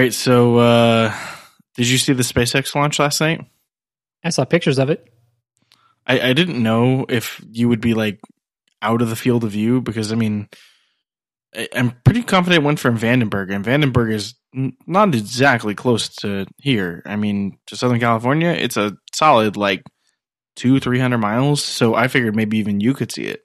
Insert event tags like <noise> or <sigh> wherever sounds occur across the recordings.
Right, so uh, did you see the SpaceX launch last night? I saw pictures of it. I, I didn't know if you would be like out of the field of view because I mean, I, I'm pretty confident it went from Vandenberg, and Vandenberg is n- not exactly close to here. I mean, to Southern California, it's a solid like two, three hundred miles. So I figured maybe even you could see it.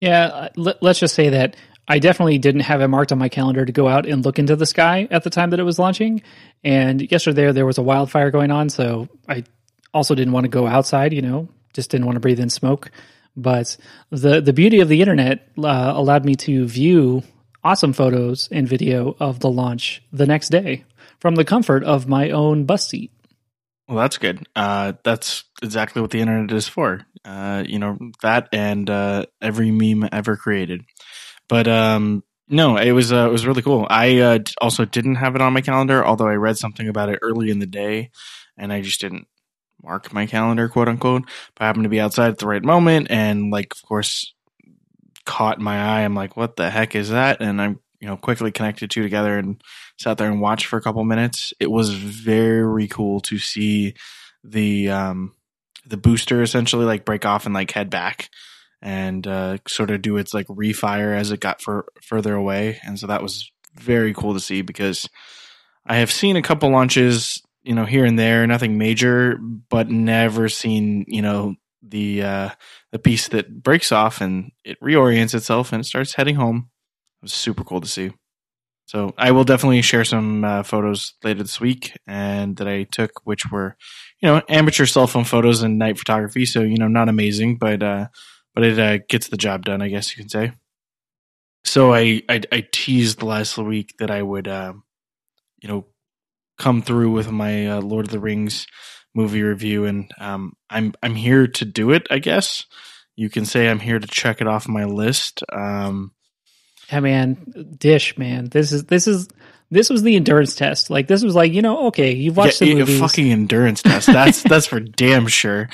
Yeah, uh, let, let's just say that I definitely didn't have it marked on my calendar to go out and look into the sky at the time that it was launching. And yesterday there was a wildfire going on, so I also didn't want to go outside. You know, just didn't want to breathe in smoke. But the the beauty of the internet uh, allowed me to view awesome photos and video of the launch the next day from the comfort of my own bus seat. Well, that's good. Uh, that's exactly what the internet is for. Uh, you know that and uh, every meme ever created. But um, no, it was uh, it was really cool. I uh, also didn't have it on my calendar, although I read something about it early in the day, and I just didn't mark my calendar, quote unquote. But I happened to be outside at the right moment, and like, of course, caught my eye. I'm like, what the heck is that? And I'm you know quickly connected two together and sat there and watched for a couple minutes. It was very cool to see the um the booster essentially like break off and like head back and uh, sort of do its like refire as it got for, further away. And so that was very cool to see because I have seen a couple launches, you know, here and there, nothing major, but never seen, you know, the uh, the piece that breaks off and it reorients itself and it starts heading home. It was super cool to see. So I will definitely share some uh, photos later this week and that I took, which were, you know, amateur cell phone photos and night photography. So you know, not amazing, but uh, but it uh, gets the job done, I guess you can say. So I I, I teased last week that I would, uh, you know, come through with my uh, Lord of the Rings movie review, and um, I'm I'm here to do it. I guess you can say I'm here to check it off my list. Um, yeah, man, dish, man. This is this is this was the endurance test. Like this was like you know, okay, you've watched yeah, the movies. fucking endurance test. That's that's for <laughs> damn sure.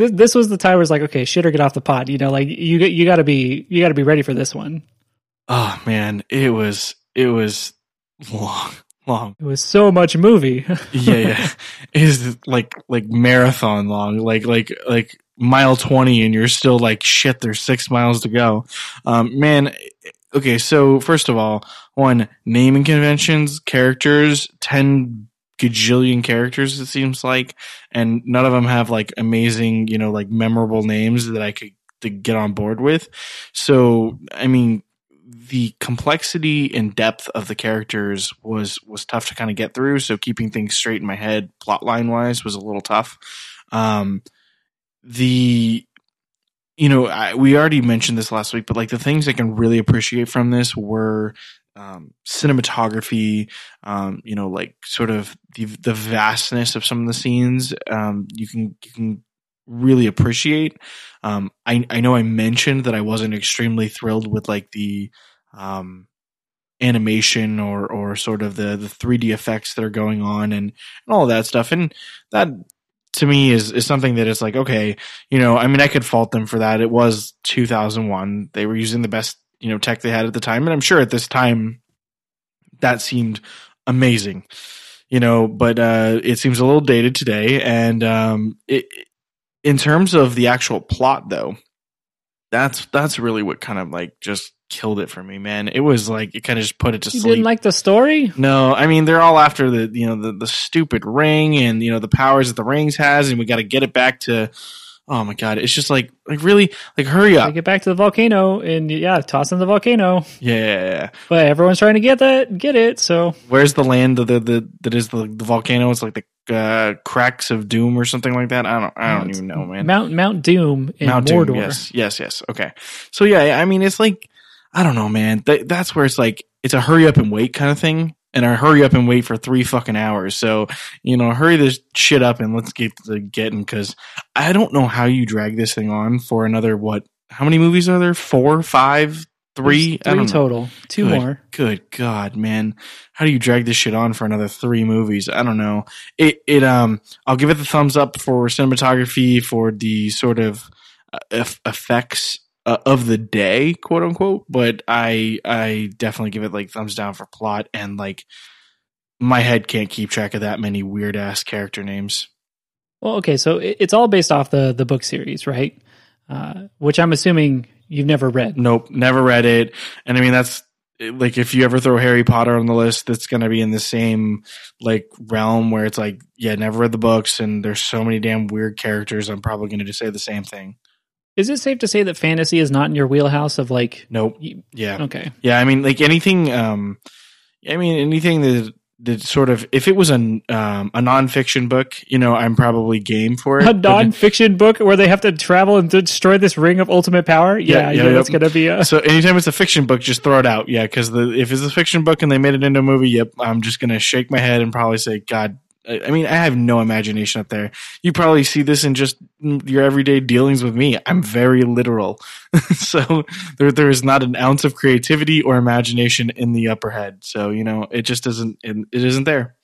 This, this was the time where it's like, okay, shit or get off the pot. You know, like you you got to be you got to be ready for this one. Oh man, it was it was long, long. It was so much movie. <laughs> yeah, yeah, it is like like marathon long, like like like mile twenty, and you're still like shit. There's six miles to go. Um, man, okay. So first of all, one naming conventions, characters, ten gajillion characters it seems like. And none of them have like amazing you know like memorable names that i could to get on board with. So i mean the complexity and depth of the characters was was tough to kind of get through. So keeping things straight in my head plot line wise was a little tough. Um the you know I, we already mentioned this last week but like the things i can really appreciate from this were um, cinematography, um, you know, like sort of the the vastness of some of the scenes. Um, you can you can really appreciate. Um, I I know I mentioned that I wasn't extremely thrilled with like the um, animation or or sort of the the 3D effects that are going on and, and all that stuff, and that to me is is something that is like okay, you know, I mean, I could fault them for that. It was 2001; they were using the best you know tech they had at the time and i'm sure at this time that seemed amazing you know but uh it seems a little dated today and um it in terms of the actual plot though that's that's really what kind of like just killed it for me man it was like it kind of just put it to you sleep didn't like the story? no, I mean they're all after the you know the the stupid ring and you know the powers that the rings has, and we got to get it back to. Oh my god, it's just like like really like hurry up, Get back to the volcano and yeah, toss in the volcano. yeah. But everyone's trying to get that, get it. So Where's the land of the, the that is the the volcano? It's like the uh, cracks of doom or something like that. I don't I don't even know, man. Mount Mount Doom in Mount Mordor. Doom, yes, yes, yes. Okay, so yeah, I mean it's like I don't know, man. That, that's where it's like it's a hurry up and wait kind of thing. And I hurry up and wait for three fucking hours. So, you know, hurry this shit up and let's get to getting because I don't know how you drag this thing on for another what? How many movies are there? Four, five, three? There's three know. total. Two Good- more. Good God, man! How do you drag this shit on for another three movies? I don't know. It it um I'll give it the thumbs up for cinematography for the sort of uh, effects uh, of the day, quote unquote. But I I definitely give it like thumbs down for plot and like my head can't keep track of that many weird ass character names. Well, okay, so it's all based off the the book series, right? Uh, which I'm assuming you've never read. Nope, never read it. And I mean, that's like if you ever throw Harry Potter on the list, that's going to be in the same like realm where it's like, yeah, never read the books, and there's so many damn weird characters. I'm probably going to just say the same thing. Is it safe to say that fantasy is not in your wheelhouse of like? Nope. you- Yeah. Okay. Yeah. I mean, like anything. Um, I mean, anything that that sort of if it was a um, a nonfiction book, you know, I'm probably game for it. A non-fiction book where they have to travel and destroy this ring of ultimate power. Yeah, Yeah, yeah, yeah, that's yep. gonna be a. so anytime it's a fiction book, just throw it out. Yeah, because the if it's a fiction book and they made it into a movie, yep, I'm just gonna shake my head and probably say, God. I mean, I have no imagination up there. You probably see this in just your everyday dealings with me. I'm very literal, <laughs> so there there is not an ounce of creativity or imagination in the upper head. So you know, it just isn't it, it isn't there.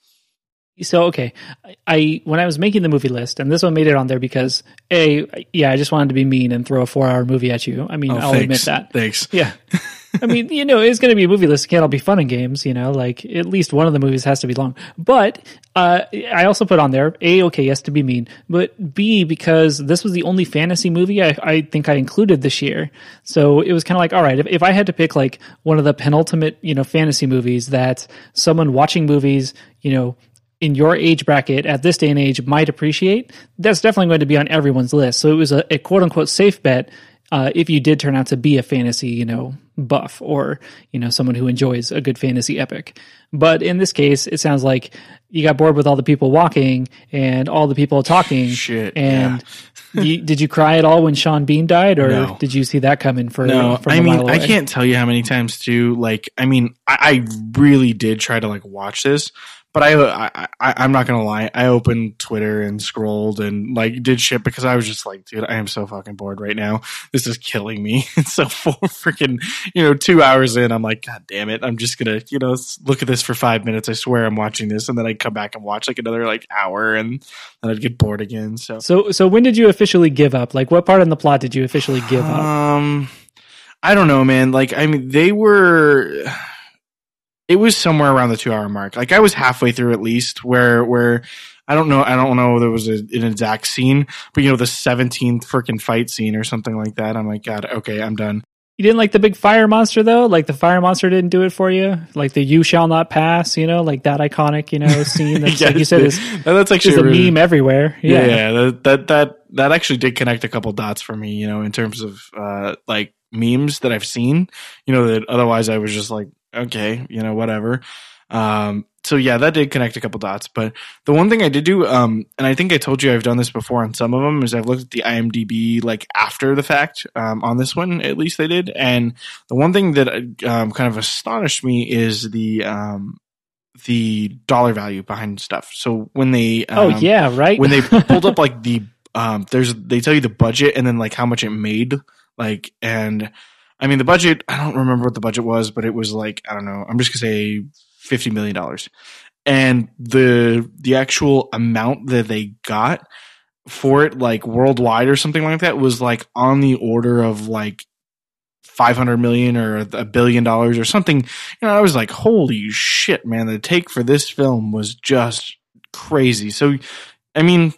So okay, I, I when I was making the movie list, and this one made it on there because a yeah, I just wanted to be mean and throw a four-hour movie at you. I mean, Oh, I'll thanks. admit that. Thanks. Yeah. <laughs> I mean, you know, it's going to be a movie list. It can't all be fun and games, you know, like at least one of the movies has to be long. But, uh, I also put on there, A, okay, yes, to be mean, but B, because this was the only fantasy movie I, I think I included this year. So it was kind of like, all right, if, if I had to pick like one of the penultimate, you know, fantasy movies that someone watching movies, you know, in your age bracket at this day and age might appreciate, that's definitely going to be on everyone's list. So it was a, a quote unquote safe bet uh, if you did turn out to be a fantasy, you know, buff or, you know, someone who enjoys a good fantasy epic. But in this case, it sounds like you got bored with all the people walking and all the people talking. Shit, And you, did you cry at all when Sean Bean died or No. did you see that coming for, No, I mean, I can't tell you how many times too. Like, I mean, I, I really did try to like watch this, but I, I, I, I'm not gonna lie. I opened Twitter and scrolled and like did shit because I was just like, dude, I am so fucking bored right now. This is killing me. And <laughs> so for freaking, you know, two hours in, I'm like, god damn it, I'm just gonna, you know, look at this for five minutes. I swear I'm watching this, and then I'd come back and watch like another like hour, and then I'd get bored again. So So, so when did you officially give up? Like, what part in the plot did you officially give up? Um, I don't know, man. Like, I mean, they were. It was somewhere around the two hour mark. Like, I was halfway through at least. Where, where I don't know. I don't know. There was a, an exact scene, but you know, the seventeenth freaking fight scene or something like that. I'm like, God, okay, I'm done. You didn't like the big fire monster though? Like the fire monster didn't do it for you? Like the "You shall not pass," you know, like that iconic, you know, <laughs> scene that's like you said is, that's actually is a really- meme everywhere. Yeah, Yeah. yeah, that, that that that actually did connect a couple dots for me, you know, in terms of uh like memes that I've seen, you know, that otherwise I was just like, okay, you know, whatever. Um so yeah, that did connect a couple dots, but the one thing I did do um and I think I told you I've done this before on some of them is I've looked at the IMDb like after the fact um on this one at least they did and the one thing that um kind of astonished me is the um the dollar value behind stuff. So when they oh um, yeah, right. when they <laughs> pulled up like the um there's they tell you the budget and then like how much it made like and i mean the budget i don't remember what the budget was but it was like i don't know i'm just gonna say 50 million dollars. And the the actual amount that they got for it like worldwide or something like that was like on the order of like 500 million or a billion dollars or something. You know i was like holy shit man the take for this film was just crazy. So i mean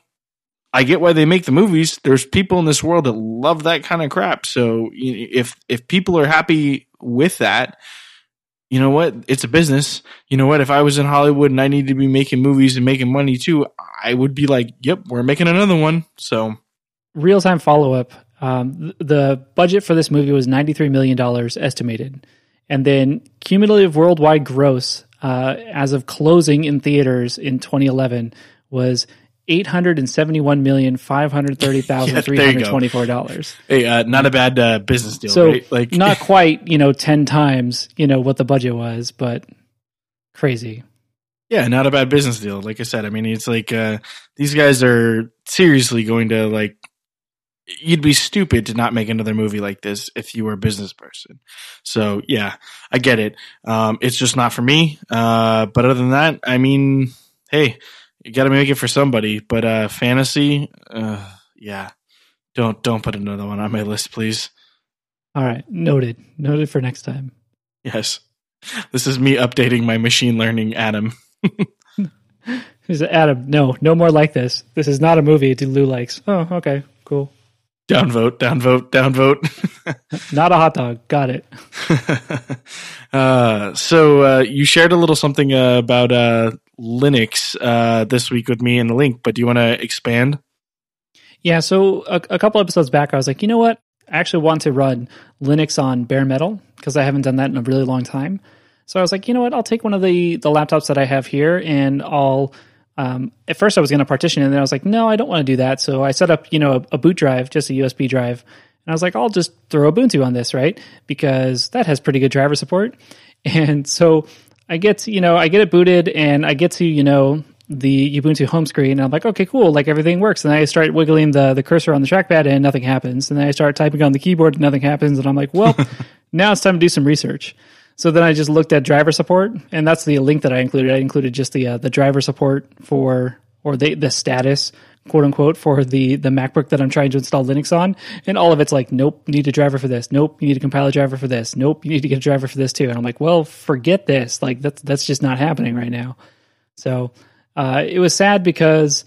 i get why they make the movies. There's people in this world that love that kind of crap. So if if people are happy with that you know what? It's a business. You know what? If i was in hollywood and i needed to be making movies and making money too i would be like yep we're making another one. So Real time follow up. Um, the budget for this movie was ninety three million dollars estimated, and then cumulative worldwide gross uh, as of closing in theaters in 2011 was eight hundred and seventy one million five hundred thirty thousand three hundred twenty four dollars. hey uh, not a bad uh, business deal So right like not quite, you know, ten times, you know, what the budget was, but crazy. Yeah, not a bad business deal. Like I said, I mean, it's like uh, these guys are seriously going to like. You'd be stupid to not make another movie like this if you were a business person. So yeah, I get it. Um, it's just not for me. Uh, but other than that, I mean, hey, you got to make it for somebody. But uh, fantasy, uh, yeah, don't don't put another one on my list, please. All right, noted. Noted for next time. Yes, this is me updating my machine learning, Adam. <laughs> Adam, no, no more like this. This is not a movie Lou likes. Oh, okay, cool. Downvote, downvote, downvote. <laughs> not a hot dog. Got it. <laughs> uh, so uh, you shared a little something uh, about uh, Linux uh, this week with me in the link, but do you want to expand? Yeah, so a, a couple episodes back, I was like, you know what? I actually want to run Linux on bare metal because I haven't done that in a really long time. So I was like, you know what? I'll take one of the the laptops that I have here and I'll. Um, at first, I was going to partition, it, and then I was like, no, I don't want to do that. So I set up, you know, a, a boot drive, just a USB drive, and I was like, I'll just throw Ubuntu on this, right? Because that has pretty good driver support. <laughs> And so I get, you know, I get it booted, and I get to, you know, the Ubuntu home screen. And I'm like, okay, cool, like everything works. And I start wiggling the the cursor on the trackpad, and nothing happens. And then I start typing on the keyboard, and nothing happens. And I'm like, well, <laughs> now it's time to do some research. So then I just looked at driver support, and that's the link that I included. I included just the uh, the driver support for or the the status quote unquote for the the MacBook that I'm trying to install Linux on, and all of it's like, nope, need a driver for this. Nope, you need to compile a driver for this. Nope, you need to get a driver for this too. And I'm like, well, forget this. Like that's that's just not happening right now. So uh, it was sad because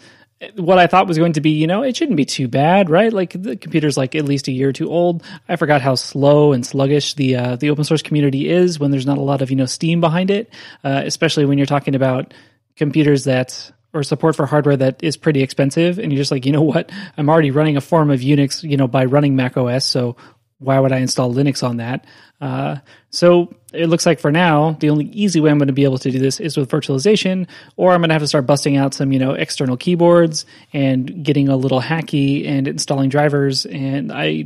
what I thought was going to be, you know, it shouldn't be too bad, right? Like the computer's like at least a year or two old. I forgot how slow and sluggish the uh, the open source community is when there's not a lot of you know steam behind it, uh, especially when you're talking about computers that or support for hardware that is pretty expensive, and you're just like, you know what, I'm already running a form of Unix, you know, by running Mac OS, so why would I install Linux on that? Uh, so it looks like for now, the only easy way I'm going to be able to do this is with virtualization, or I'm going to have to start busting out some, you know, external keyboards and getting a little hacky and installing drivers. And I,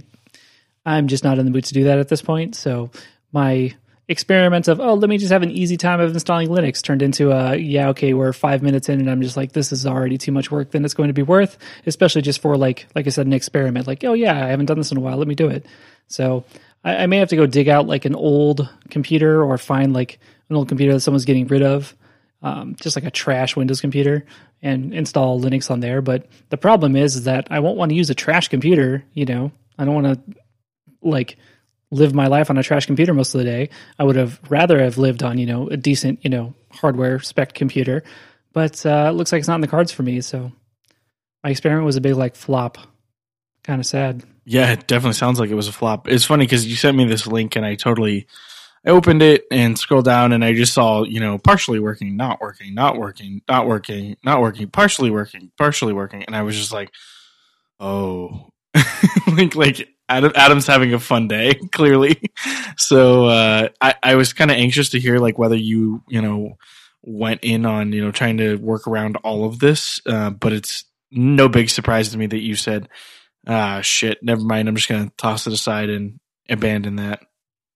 I'm just not in the mood to do that at this point. So my experiment of oh let me just have an easy time of installing linux turned into a yeah okay we're five minutes in and i'm just like this is already too much work than it's going to be worth especially just for like like i said an experiment like oh yeah i haven't done this in a while let me do it so I, I may have to go dig out like an old computer or find like an old computer that someone's getting rid of, um, just like a trash Windows computer, and install Linux on there. But the problem is, is that I won't want to use a trash computer. You know, I don't want to like live my life on a trash computer most of the day. I would have rather have lived on you know a decent you know hardware spec computer, but uh, it looks like it's not in the cards for me. So my experiment was a big like flop. Kind of sad. Yeah, it definitely sounds like it was a flop. It's funny because you sent me this link and I totally I opened it and scrolled down and I just saw, you know, partially working, not working, not working, not working, not working, partially working, partially working. And I was just like, oh, <laughs> like, like Adam, Adam's having a fun day, <laughs> clearly. So, uh, I, I was kind of anxious to hear like whether you, you know, went in on, you know, trying to work around all of this. Uh, but it's no big surprise to me that you said, ah, shit, never mind. I'm just going to toss it aside and abandon that.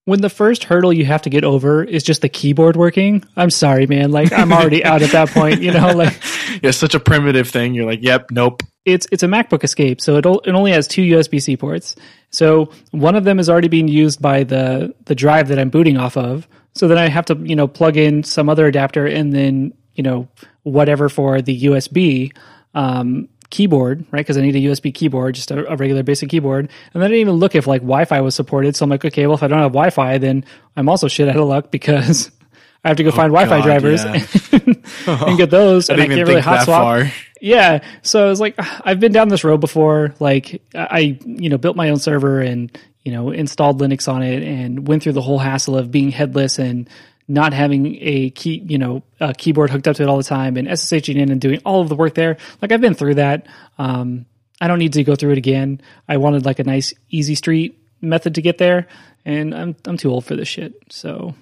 When the first hurdle you have to get over is just the keyboard working, I'm sorry, man. Like I'm already <laughs> out at that point, you know. Like, <laughs> yeah, such a primitive thing. You're like, yep, nope. It's it's a MacBook Escape, so it it only has two USB C ports. So one of them is already being used by the the drive that I'm booting off of. So then I have to you know plug in some other adapter and then you know whatever for the USB. Um, keyboard, right? Because I need a USB keyboard, just a, a, regular basic keyboard. And then I didn't even look if like Wi-Fi was supported. So I'm like, okay, well, if I don't have Wi-Fi, then I'm also shit out of luck because <laughs> I have to go oh, find Wi-Fi God, drivers yeah. and, <laughs> and, get those. I and I can't really hot swap. Far. Yeah. So I was like, <sighs> I've been down this road before. Like I, you know, built my own server and, you know, installed Linux on it and went through the whole hassle of being headless and not having a key, you know, a keyboard hooked up to it all the time and SSHing in and doing all of the work there. Like I've been through that. Um, I don't need to go through it again. I wanted like a nice easy street method to get there, and I'm I'm too old for this shit. So,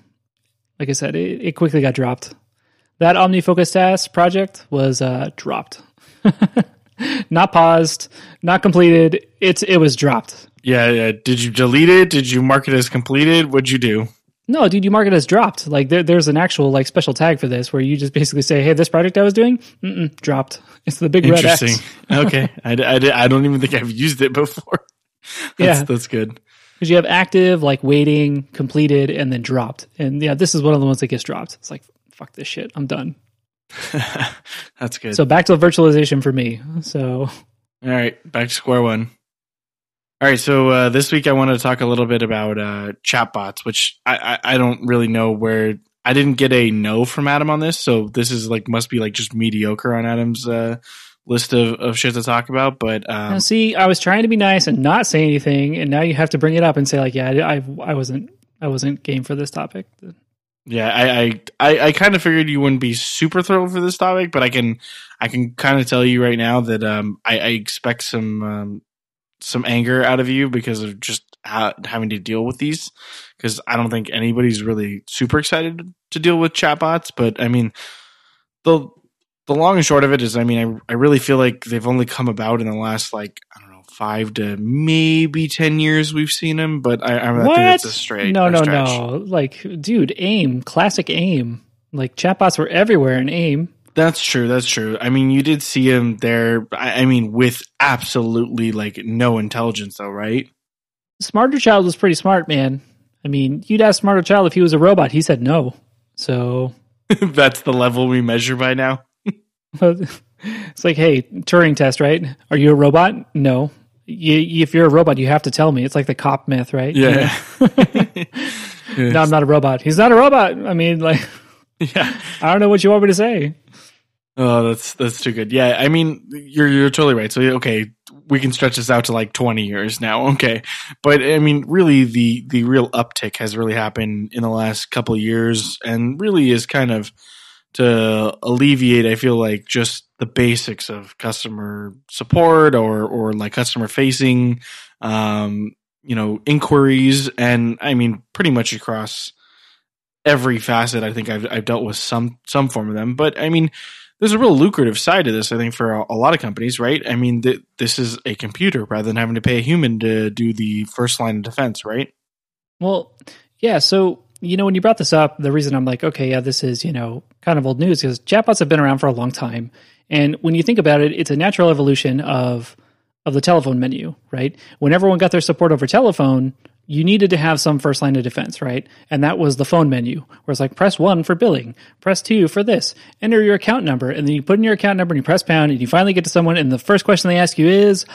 like I said, it, it quickly got dropped. That OmniFocus task project was uh, dropped, <laughs> not paused, not completed. It's it was dropped. Yeah, yeah. Did you delete it? Did you mark it as completed? What'd you do? No, dude, you mark it as dropped. Like there, there's an actual like special tag for this where you just basically say, "Hey, this project I was doing, dropped." It's the big red X. Interesting. okay, I, I, I don't even think I've used it before. <laughs> That's, yeah, that's good. Because you have active, like waiting, completed, and then dropped. And yeah, this is one of the ones that gets dropped. It's like, fuck this shit. I'm done. <laughs> that's good. So back to virtualization for me. So, all right, back to square one. All right, so uh, this week I wanted to talk a little bit about uh, chatbots, which I, I, I, don't really know where I didn't get a no from Adam on this, so this is like must be like just mediocre on Adam's uh, list of, of shit to talk about. But um, now, see, I was trying to be nice and not say anything, and now you have to bring it up and say like, yeah, I I wasn't I wasn't game for this topic. Yeah, I, I, I, I kind of figured you wouldn't be super thrilled for this topic, but I can, I can kind of tell you right now that um, I, I expect some, um, some anger out of you because of just ha- having to deal with these. Because I don't think anybody's really super excited to deal with chatbots. But I mean, the the long and short of it is, I mean, I I really feel like they've only come about in the last like I don't know five to maybe ten years we've seen them. But I, I, what? think that's a straight no no stretch. no like dude AIM classic AIM like chatbots were everywhere in AIM That's true. That's true. I mean, you did see him there. I, I mean, with absolutely like no intelligence, though, right? SmarterChild was pretty smart, man. I mean, you'd ask SmarterChild if he was a robot. He said no. So <laughs> That's the level we measure by now. <laughs> it's like, hey, Turing test, right? Are you a robot? No. You, if you're a robot, you have to tell me. It's like the cop myth, right? Yeah. <laughs> no, I'm not a robot. He's not a robot. I mean, like, yeah. I don't know what you want me to say. Oh, that's that's too good. Yeah, I mean, you're you're totally right. So okay, we can stretch this out to like 20 years now. <laughs> Okay, but I mean, really, the the real uptick has really happened in the last couple years, and really is kind of to alleviate. I feel like just the basics of customer support or or like customer facing, um, you know, inquiries, and I mean, pretty much across every facet. I think I've I've dealt with some some form of them, but I mean there's a real lucrative side to this, I think, for a, a lot of companies, right? I mean, th- this is a computer rather than having to pay a human to do the first line of defense, right? Well, yeah. So, you know, when you brought this up, the reason I'm like, okay, yeah, this is, you know, kind of old news because chatbots have been around for a long time. And when you think about it, it's a natural evolution of of the telephone menu, right? When everyone got their support over telephone, you needed to have some first line of defense, right? And that was the phone menu, where it's like press one for billing, press two for this, enter your account number, and then you put in your account number and you press pound, and you finally get to someone, and the first question they ask you is,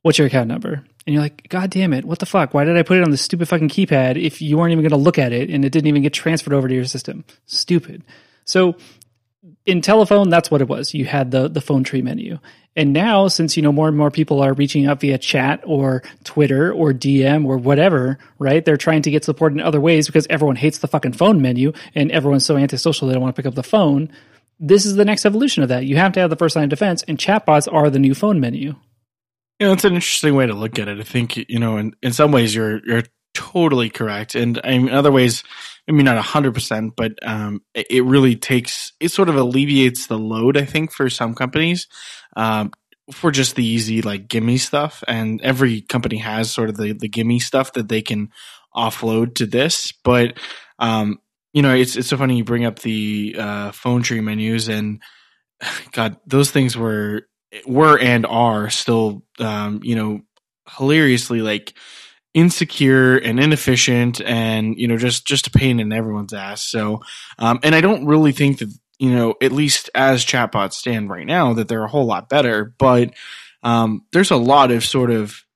"What's your account number?" And you're like, "God damn it, what the fuck? Why did I put it on the stupid fucking keypad if you weren't even going to look at it and it didn't even get transferred over to your system? Stupid." So in telephone, that's what it was. You had the the phone tree menu. And now, since you know more and more people are reaching out via chat or Twitter or DM or whatever, right? They're trying to get support in other ways because everyone hates the fucking phone menu and everyone's so antisocial they don't want to pick up the phone. This is the next evolution of that. You have to have the first line of defense, and chatbots are the new phone menu. You know, it's an interesting way to look at it. I think you know, in, in some ways, you're you're totally correct, and in other ways, maybe not hundred percent, but um, it, it really takes it sort of alleviates the load. I think for some companies, um, for just the easy like gimme stuff, and every company has sort of the the gimme stuff that they can offload to this. But um, you know, it's it's so funny you bring up the uh, phone tree menus, and <sighs> God, those things were were and are still um, you know hilariously like insecure and inefficient and you know just just a pain in everyone's ass so um and i don't really think that you know at least as chatbots stand right now that they're a whole lot better but um there's a lot of sort of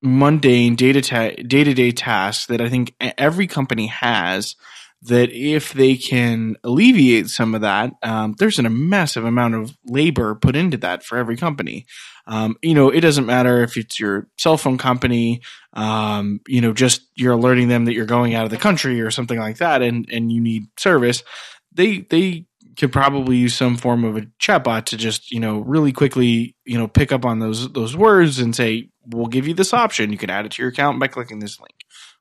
mundane data ta- day-to-day tasks that i think every company has that if they can alleviate some of that, um, there's an, a massive amount of labor put into that for every company. Um, you know, it doesn't matter if it's your cell phone company, um, you know, just you're alerting them that you're going out of the country or something like that, and and you need service. They they could probably use some form of a chatbot to just you know really quickly you know pick up on those those words and say we'll give you this option. You can add it to your account by clicking this link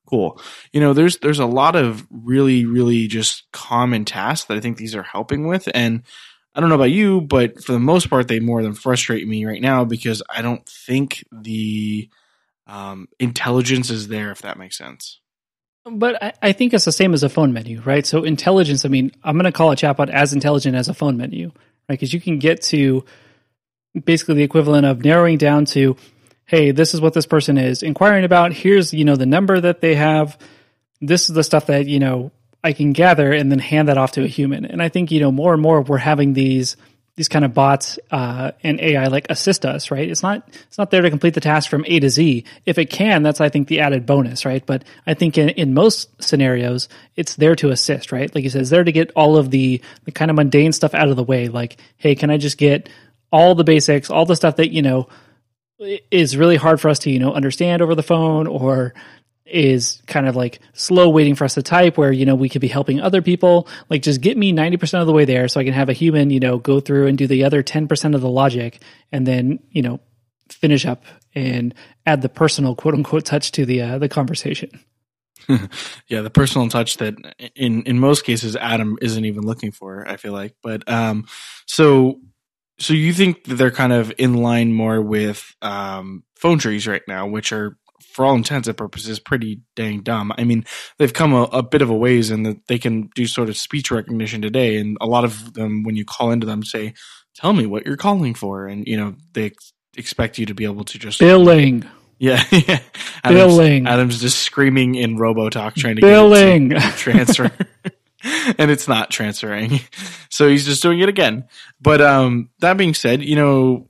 cool. You know, there's there's a lot of really really just common tasks that I think these are helping with, and I don't know about you, but for the most part, they more than frustrate me right now because I don't think the um, intelligence is there. If that makes sense. But I, I think it's the same as a phone menu, right? So intelligence. I mean, I'm going to call a chatbot as intelligent as a phone menu, right? Because you can get to basically the equivalent of narrowing down to hey, this is what this person is inquiring about. Here's, you know, the number that they have. This is the stuff that, you know, I can gather and then hand that off to a human. And I think, you know, more and more we're having these these kind of bots uh, and AI like assist us, right? It's not it's not there to complete the task from A to Z. If it can, that's I think the added bonus, right? But I think in, in most scenarios, it's there to assist, right? Like you said, it's there to get all of the the kind of mundane stuff out of the way. Like, hey, can I just get all the basics, all the stuff that you know is really hard for us to you know understand over the phone or is kind of like slow waiting for us to type where you know we could be helping other people. Like just get me 90% of the way there so i can have a human you know go through and do the other 10% of the logic and then you know finish up and add the personal quote unquote touch to the uh, the conversation. <laughs> Yeah the personal touch that in in most cases adam isn't even looking for i feel like. But um so so you think that they're kind of in line more with um phone trees right now which are for all intents and purposes, pretty dang dumb. I mean, they've come a, a, bit of a ways in that they can do sort of speech recognition today, and a lot of them, when you call into them, say, "Tell me what you're calling for," and you know they ex- expect you to be able to just billing. Yeah, <laughs> yeah. Adam's, billing. Adam's just screaming in RoboTalk trying to billing get <laughs> transfer. <laughs> and it's not transferring. So he's just doing it again. But um that being said, you know,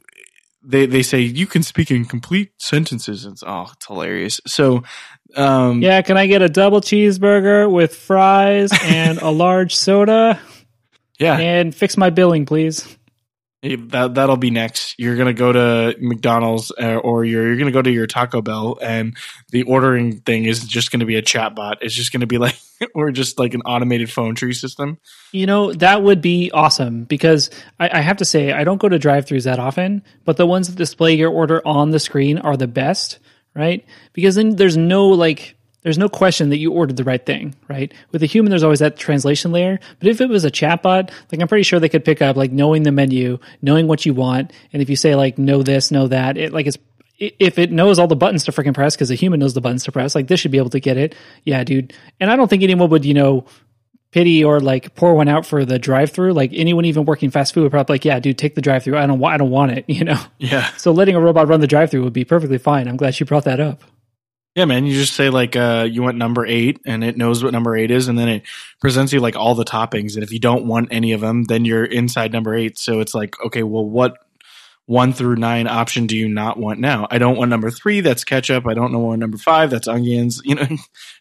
they they say you can speak in complete sentences. It's oh, it's hilarious. So, um, yeah, can I get a double cheeseburger with fries and a large soda? Yeah, and fix my billing, please. That that'll be next. You're gonna go to McDonald's uh, or you're you're gonna go to your Taco Bell, and the ordering thing is just gonna be a chat bot. It's just gonna be like <laughs> or just like an automated phone tree system. You know that would be awesome because I, I have to say I don't go to drive-throughs that often, but the ones that display your order on the screen are the best, right? Because then there's no like there's no question that you ordered the right thing, right? With a human, there's always that translation layer. But if it was a chatbot, like I'm pretty sure they could pick up like knowing the menu, knowing what you want, and if you say like know this, know that, it like it's if it knows all the buttons to freaking press because a human knows the buttons to press, like this should be able to get it. Yeah, dude. And I don't think anyone would, you know, pity or like pour one out for the drive-through. Like anyone even working fast food would probably like, yeah, dude, take the drive-through. I don't, want, I don't want it. <laughs> You know. Yeah. So letting a robot run the drive-through would be perfectly fine. I'm glad you brought that up. Yeah, man. You just say like uh, you want number eight, and it knows what number eight is, and then it presents you like all the toppings. And if you don't want any of them, then you're inside number eight. So it's like, okay, well, what one through nine option do you not want now? I don't want number three. That's ketchup. I don't know what number five. That's onions. <laughs> You know,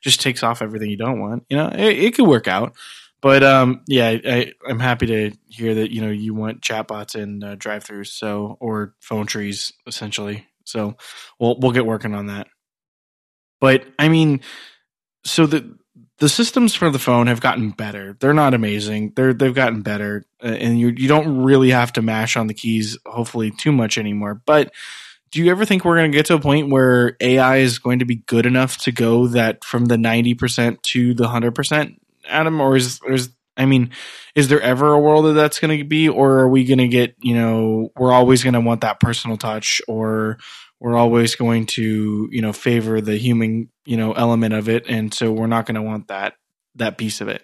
just takes off everything you don't want. You know, it, it could work out. But um, yeah, I, am happy to hear that you know you want chatbots and uh, drive-throughs, so or phone trees essentially. So we'll we'll get working on that. But I mean, so the the systems for the phone have gotten better. They're not amazing. They're they've gotten better, uh, and you you don't really have to mash on the keys, hopefully, too much anymore. But do you ever think we're going to get to a point where AI is going to be good enough to go that from the ninety percent to the hundred percent, Adam? Or is there's I mean, is there ever a world that that's going to be, or are we going to get you know we're always going to want that personal touch, or we're always going to you know favor the human you know element of it. And so we're not going to want that that piece of it.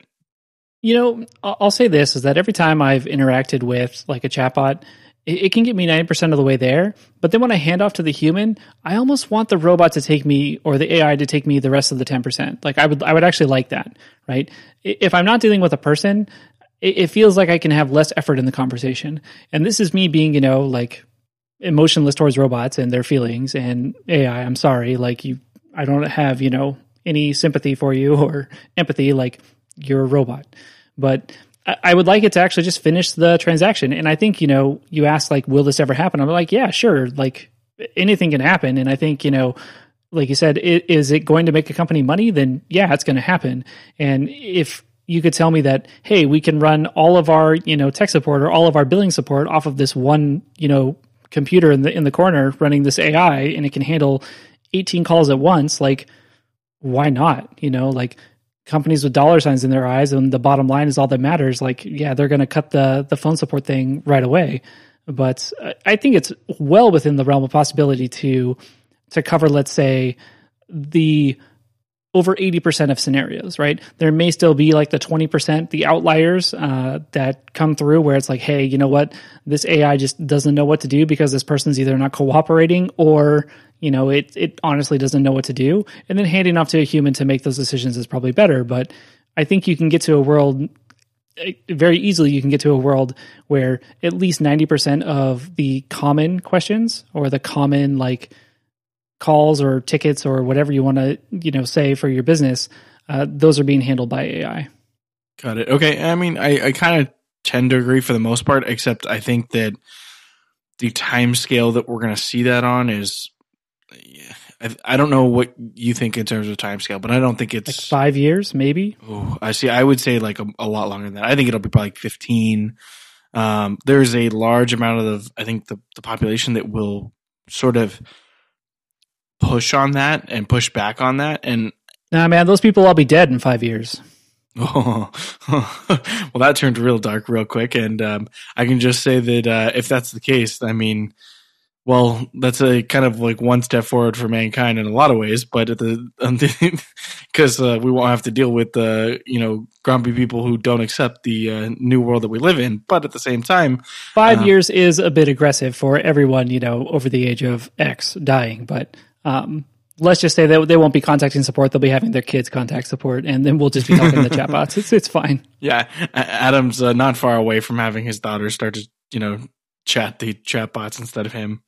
You know i'll say this is that every time i've interacted with like a chatbot it, can get me 90% of the way there. But then when i hand off to the human i almost want the robot to take me or the ai to take me the rest of the 10% like i would i would actually like that right? If i'm not dealing with a person it, it feels like i can have less effort in the conversation. And this is me being you know like emotionless towards robots and their feelings and AI. I'm sorry, like you, I don't have you know any sympathy for you <laughs> or empathy. Like you're a robot, but I, I would like it to actually just finish the transaction. And I think you know you asked like, will this ever happen? I'm like, yeah, sure. Like anything can happen. And I think you know. Like you said, is it going to make a company money? Then yeah, it's going to happen. And if you could tell me that hey we can run all of our you know tech support or all of our billing support off of this one you know computer in the in the corner running this AI and it can handle 18 calls at once, like why not? You know, like companies with dollar signs in their eyes and the bottom line is all that matters. Like, yeah, they're going to cut the the phone support thing right away. But uh, I think it's well within the realm of possibility to to cover, let's say, the over 80% of scenarios, right? There may still be like the 20%, the outliers uh, that come through where it's like, hey, you know what? This AI just doesn't know what to do because this person's either not cooperating or, you know, it, it honestly doesn't know what to do. And then handing off to a human to make those decisions is probably better. But I think you can get to a world very easily you can get to a world where at least 90% of the common questions or the common like calls or tickets or whatever you want to you know say for your business uh, those are being handled by ai got it okay i mean i, I kind of tend to agree for the most part except i think that the time scale that we're going to see that on is I, I, don't know what you think in terms of time scale, but I don't think it's like five years, maybe. Oh, I see. I would say like a, a, lot longer than that. I think it'll be probably like 15. Um, there's a large amount of, I think the, the population that will sort of push on that and push back on that. And nah, man, those people will all be dead in five years. Oh, <laughs> well, that turned real dark real quick. And um, I can just say that uh, if that's the case, I mean, well, that's a kind of like one step forward for mankind in a lot of ways, but at the <laughs> because uh, we won't have to deal with the uh, you know grumpy people who don't accept the uh, new world that we live in. But at the same time, five uh, years is a bit aggressive for everyone you know over the age of X dying. But um, let's just say that they won't be contacting support; they'll be having their kids contact support, and then we'll just be talking to the <laughs> chatbots. It's it's fine. Yeah, Adam's uh, not far away from having his daughter start to you know chat the chatbots instead of him.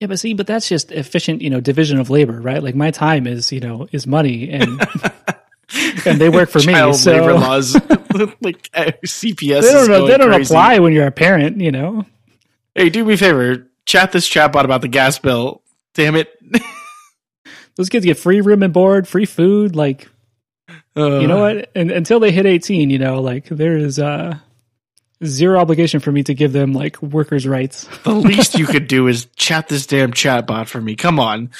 Yeah, but see, but that's just efficient, you know, division of labor, right? Like my time is, you know, is money, and <laughs> and they work for Child me. So labor <laughs> laws, like uh, CPS, they don't know, they don't crazy. apply when you're a parent, you know. Hey, do me a favor, chat this chatbot about the gas bill. Damn it! Those kids get free room and board, free food, like. Uh, you know what? And until they hit 18, you know, like there is uh zero obligation for me to give them like workers' rights. <laughs> the least you could do is chat this damn chatbot for me. Come on.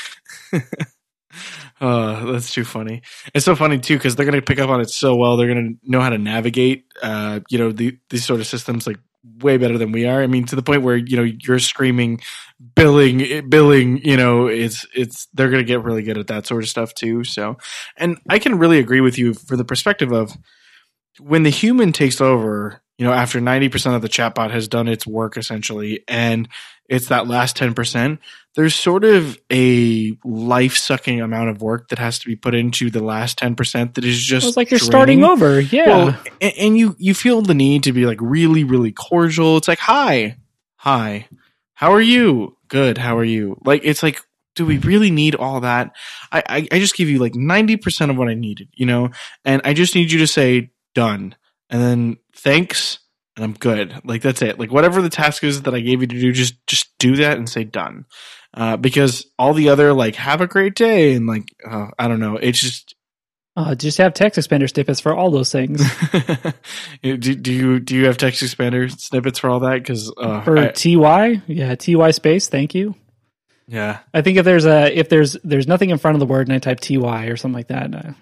Oh, <laughs> that's too funny. It's so funny too because they're going to pick up on it so well. They're going to know how to navigate, uh, you know, the, these sort of systems like way better than we are. I mean, to the point where you know you're screaming, billing, eh, billing. You know, it's it's they're going to get really good at that sort of stuff too. So, and I can really agree with you for the perspective of when the human takes over you know, after 90% of the chatbot has done its work essentially, and it's that last 10%, there's sort of a life sucking amount of work that has to be put into the last 10% that is just it's like you're draining. starting over. Yeah. Well, and, and you, you feel the need to be like really, really cordial. It's like, hi, hi, how are you? Good. How are you? Like, it's like, do we really need all that? I, I, I just give you like 90% of what I needed, you know, and I just need you to say done and then thanks and I'm good. Like that's it. Like whatever the task is that I gave you to do, just just do that and say done. Uh, because all the other like have a great day and like uh, I don't know, it's just uh, just have TextExpander snippets for all those things. <laughs> do, do you do you have TextExpander snippets for all that? Because uh, for I, ty, yeah, ty space. Thank you. Yeah, I think if there's a if there's there's nothing in front of the word and I type ty or something like that, uh,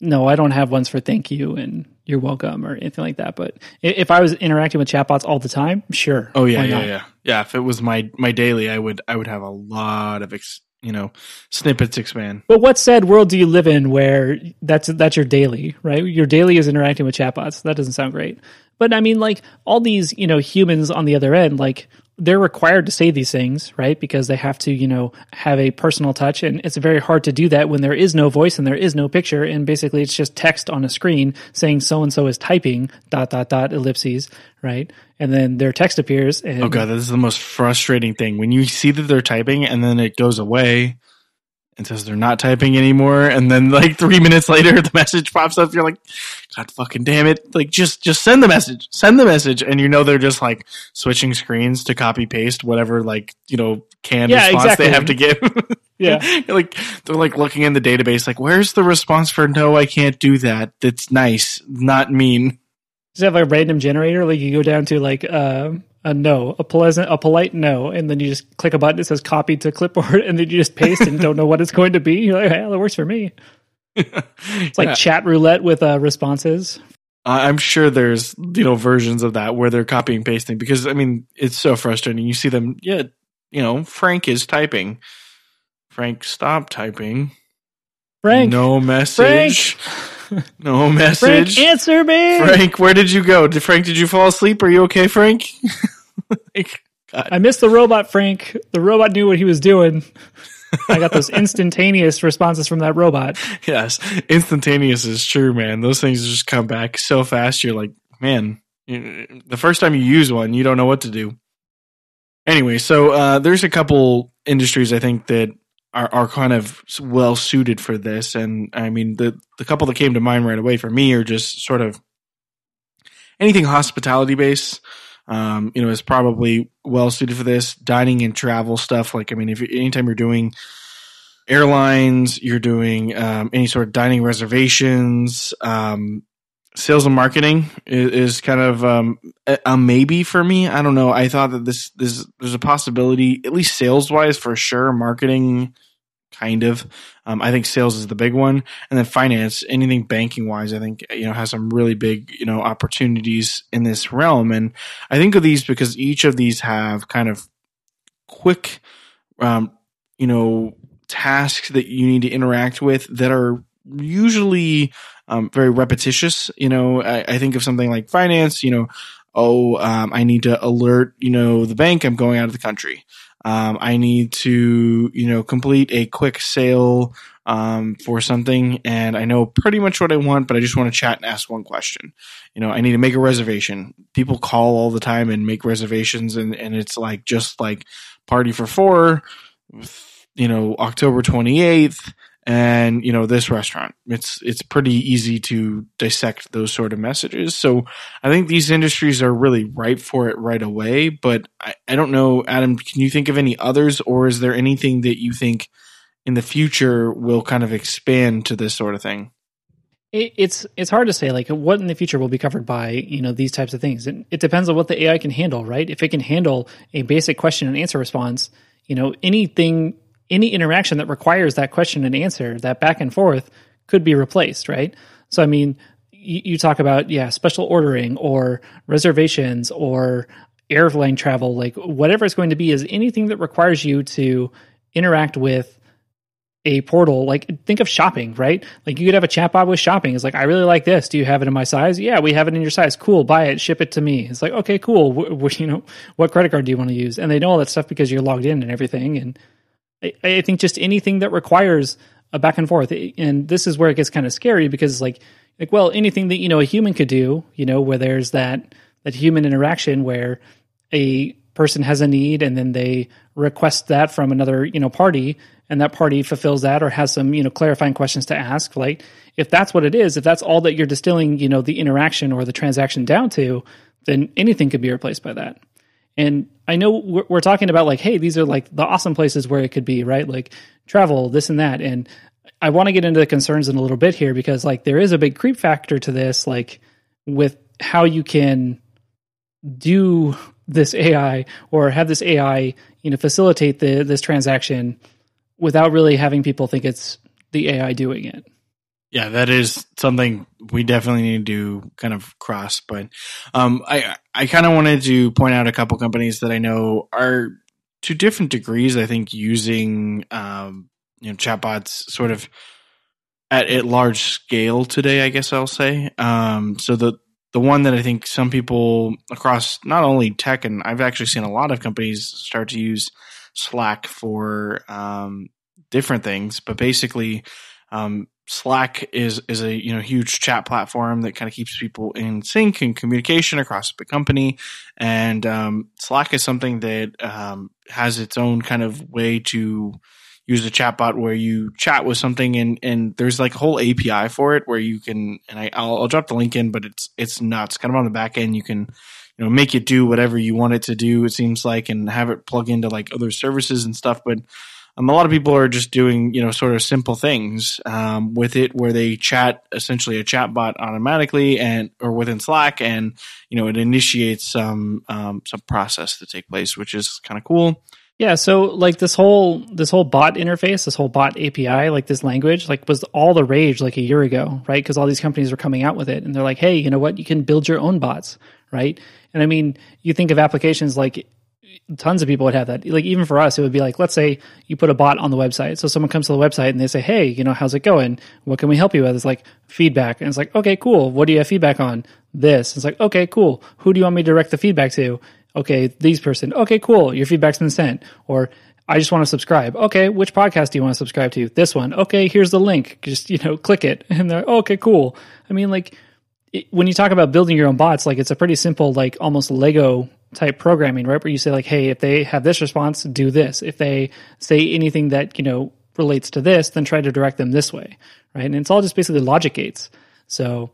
no, I don't have ones for thank you and you're welcome or anything like that. But if I was interacting with chatbots all the time, sure. Oh yeah, yeah, yeah, yeah. If it was my my daily, I would I would have a lot of ex, you know snippets expand. But what said world do you live in where that's that's your daily, right? Your daily is interacting with chatbots. That doesn't sound great. But I mean, like all these you know humans on the other end, like they're required to say these things, right? Because they have to, you know, have a personal touch. And it's very hard to do that when there is no voice and there is no picture. And basically it's just text on a screen saying so and so is typing dot, dot, dot, ellipses, right? And then their text appears. And oh, God, this is the most frustrating thing. When you see that they're typing and then it goes away and says they're not typing anymore. And then like three minutes later <laughs> the message pops up. You're like god fucking damn it. Like just just send the message. Send the message. And you know they're just like switching screens to copy paste whatever like you know canned yeah, response exactly. they have to give. <laughs> Yeah. Like they're like looking in the database like where's the response for no i can't do that. That's nice. Not mean. Does it have a random generator? Like you go down to like um a no, a pleasant, a polite no, and then you just click a button that says copy to clipboard, <laughs> and then you just paste and don't know what it's going to be. You're like, hey, that works for me. <laughs> it's like yeah. chat roulette with uh, responses. I'm sure there's you know versions of that where they're copying pasting because I mean it's so frustrating. You see them, yeah, you know, Frank is typing. Frank, stop typing. Frank, no message. Frank. <laughs> No message. Frank, answer me. Frank, where did you go? Did Frank, did you fall asleep? Are you okay, Frank? <laughs> like, I missed the robot, Frank. The robot knew what he was doing. I got those <laughs> instantaneous responses from that robot. Yes, instantaneous is true, man. Those things just come back so fast. You're like, man, the first time you use one, you don't know what to do. Anyway, so uh, there's a couple industries I think that are, are kind of well suited for this, and I mean the the couple that came to mind right away for me are just sort of anything hospitality based. Um, you know, is probably well suited for this. Dining and travel stuff, like I mean, if anytime you're doing airlines, you're doing um, any sort of dining reservations, um, sales and marketing is, is kind of um, a, a, maybe for me. I don't know. I thought that this this there's a possibility, at least sales wise, for sure. Marketing, kind of. Um, I think sales is the big one, and then finance, anything banking wise, I think you know has some really big you know opportunities in this realm. And I think of these because each of these have kind of quick, um, you know, tasks that you need to interact with that are usually um, very repetitious. You know, I, I, think of something like finance. You know, oh, um, I need to alert you know the bank I'm going out of the country. Um, I need to you know complete a quick sale um, for something, and I know pretty much what I want, but I just want to chat and ask one question. You know, I need to make a reservation. People call all the time and make reservations, and and it's like just like party for four. You know, October twenty eighth and you know this restaurant. It's it's pretty easy to dissect those sort of messages. So i think these industries are really ripe for it right away but i, I don't know adam can you think of any others or is there anything that you think in the future will kind of expand to this sort of thing? It's it's hard to say like what in the future will be covered by you know these types of things. And it depends on what the ai can handle right? If it can handle a basic question and answer response you know anything any interaction that requires that question and answer, that back and forth, could be replaced, right? So, I mean, you, talk about, yeah, special ordering or reservations or airline travel, like whatever it's going to be, is anything that requires you to interact with a portal. Like think of shopping right? Like you could have a chatbot with shopping. It's like i really like this. Do you have it in my size? Yeah we have it in your size. Cool. Buy it. Ship it to me. It's like okay cool. <laughs> You know what credit card do you want to use? And they know all that stuff because you're logged in and everything and I, I think just anything that requires a back and forth, and this is where it gets kind of scary because like like well anything that you know a human could do, you know, where there's that that human interaction where a person has a need and then they request that from another you know party and that party fulfills that or has some you know clarifying questions to ask like if that's what it is if that's all that you're distilling you know the interaction or the transaction down to then anything could be replaced by that and I know we're, we're, talking about like, hey, these are like the awesome places where it could be, right? Like travel, this and that. And I want to get into the concerns in a little bit here because like there is a big creep factor to this, like with how you can do this AI or have this AI, you know, facilitate the this transaction without really having people think it's the AI doing it. Yeah, that is something we definitely need to kind of cross. But um, I I kind of wanted to point out a couple companies that I know are to different degrees. I think using um, you know chatbots sort of at, at large scale today. I guess I'll say. Um, so the the one that I think some people across not only tech and I've actually seen a lot of companies start to use Slack for um, different things, but basically um, Slack is is a you know huge chat platform that kind of keeps people in sync and communication across the company, and um, Slack is something that um, has its own kind of way to use a chatbot where you chat with something and and there's like a whole API for it where you can and I, I'll, I'll drop the link in, but it's it's nuts. Kind of on the back end, you can you know make it do whatever you want it to do. It seems like and have it plug into like other services and stuff, but um, a lot of people are just doing, you know, sort of simple things um, with it, where they chat essentially a chat bot automatically, and or within Slack, and you know, it initiates some um, some process to take place, which is kind of cool. Yeah, so like this whole this whole bot interface, this whole bot API, like this language, like was all the rage like a year ago, right? Because all these companies were coming out with it, and they're like, hey, you know what? You can build your own bots, right? And I mean, you think of applications like tons of people would have that. Like even for us, it would be like, let's say you put a bot on the website. So someone comes to the website and they say, Hey, you know, how's it going? What can we help you with? It's like feedback. And it's like, okay, cool. What do you have feedback on? This. It's like, okay, cool. Who do you want me to direct the feedback to? Okay, these person. Okay, cool. Your feedback's been sent. Or I just want to subscribe. Okay, which podcast do you want to subscribe to? This one. Okay, here's the link. <laughs> Just, you know, click it. <laughs> And they're, oh, okay, cool. I mean, like, when you talk about building your own bots, like it's a pretty simple, like almost Lego type programming, right? Where you say like, hey, if they have this response, do this. If they say anything that you know relates to this, then try to direct them this way, right? And it's all just basically logic gates. So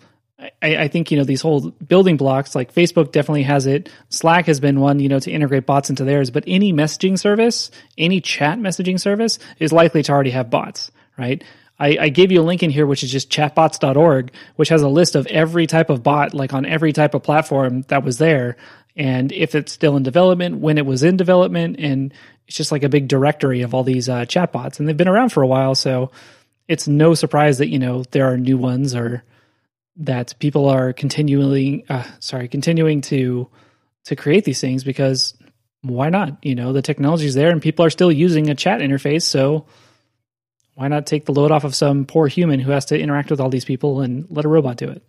I, I, think you know these whole building blocks like facebook definitely has it slack has been one you know to integrate bots into theirs but any messaging service any chat messaging service is likely to already have bots right I, I gave you a link in here which is just chatbots.org which has a list of every type of bot like on every type of platform that was there and if it's still in development when it was in development and it's just like a big directory of all these uh, chatbots and they've been around for a while so it's no surprise that you know there are new ones or that people are continually uh, sorry continuing to to create these things because why not? You know the technology is there and people are still using a chat interface so why not take the load off of some poor human who has to interact with all these people and let a robot do it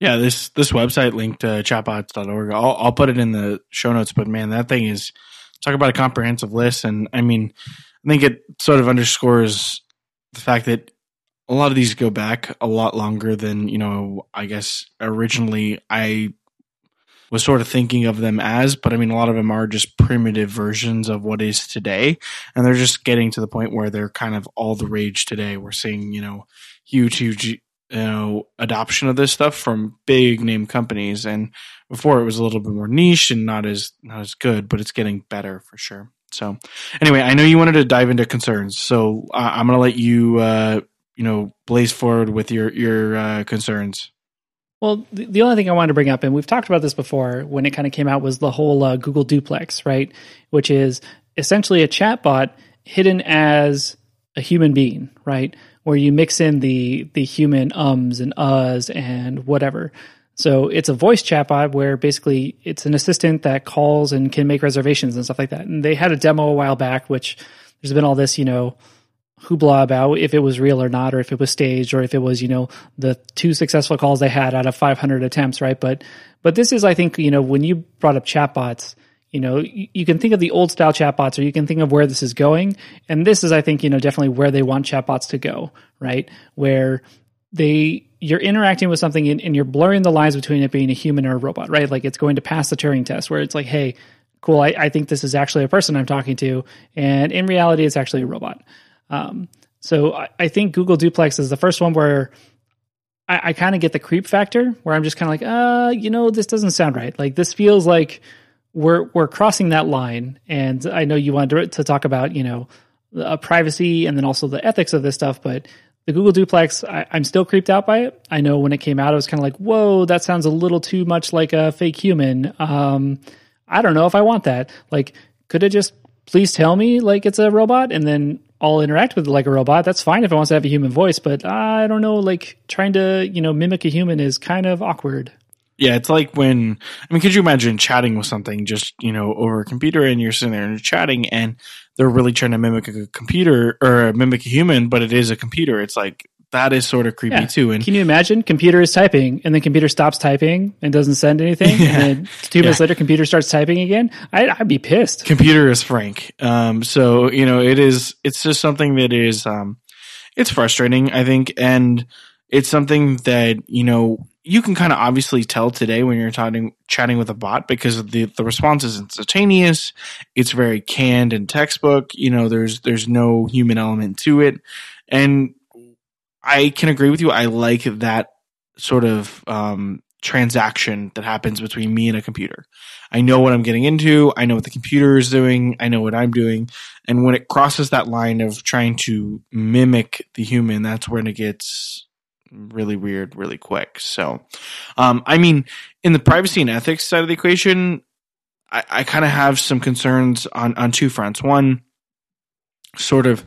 yeah this this website linked to chatbots.org I'll, I'll put it in the show notes but man that thing is talk about a comprehensive list. And i mean i think it sort of underscores the fact that a lot of these go back a lot longer than you know i guess originally i was sort of thinking of them as but i mean a lot of them are just primitive versions of what is today. And they're just getting to the point where they're kind of all the rage today. We're seeing you know huge huge you know adoption of this stuff from big name companies and before it was a little bit more niche and not as not as good but it's getting better for sure so anyway i know you wanted to dive into concerns so i'm going to let you uh, you know blaze forward with your your uh, concerns. Well, the, the, only thing I wanted to bring up, and we've talked about this before when it kind of came out, was the whole uh, Google Duplex, right? Which is essentially a chatbot hidden as a human being, right? Where you mix in the the human ums and uhs and whatever. So it's a voice chatbot where basically it's an assistant that calls and can make reservations and stuff like that. And they had a demo a while back, which there's been all this, you know, hoopla about if it was real or not, or if it was staged, or if it was, you know, the two successful calls they had out of 500 attempts, right? But, but this is, I think, you know, when you brought up chatbots, you know, you, can think of the old style chatbots, or you can think of where this is going, and this is, I think, you know, definitely where they want chatbots to go, right? Where they you're interacting with something and, and you're blurring the lines between it being a human or a robot, right? Like it's going to pass the Turing test, where it's like, hey, cool, I, I think this is actually a person I'm talking to, and in reality, it's actually a robot. Um, so I, I, think Google Duplex is the first one where I, I kind of get the creep factor, where I'm just kind of like, uh, you know, this doesn't sound right. Like this feels like we're we're crossing that line. And I know you wanted to, talk about, you know, uh, privacy and then also the ethics of this stuff, but the Google Duplex, I, am still creeped out by it. I know when it came out, I was kind of like, whoa, that sounds a little too much like a fake human. Um, I don't know if I want that. Like, could it just please tell me like it's a robot and then I'll interact with it like a robot. That's fine if it wants to have a human voice, but I don't know, like trying to, you know, mimic a human is kind of awkward. Yeah, it's like when I mean, could you imagine chatting with something just you know over a computer and you're sitting there and you're chatting and they're really trying to mimic a computer or mimic a human, but it is a computer. It's like that is sort of creepy yeah. too. And can you imagine computer is typing and then computer stops typing and doesn't send anything, <laughs> yeah. and then two minutes later computer starts typing again? I'd, I'd be pissed. Computer is frank. Um, so you know it is. It's just something that is. Um, it's frustrating, I think, and it's something that you know you can kind of obviously tell today when you're talking chatting with a bot because the the response is instantaneous. It's very canned and textbook. You know, there's there's no human element to it, and I can agree with you. I like that sort of um, transaction that happens between me and a computer. I know what I'm getting into. I know what the computer is doing. I know what I'm doing. And when it crosses that line of trying to mimic the human, that's when it gets really weird really quick. So, um, I mean, in the privacy and ethics side of the equation, I, I kind of have some concerns on, on two fronts. One, sort of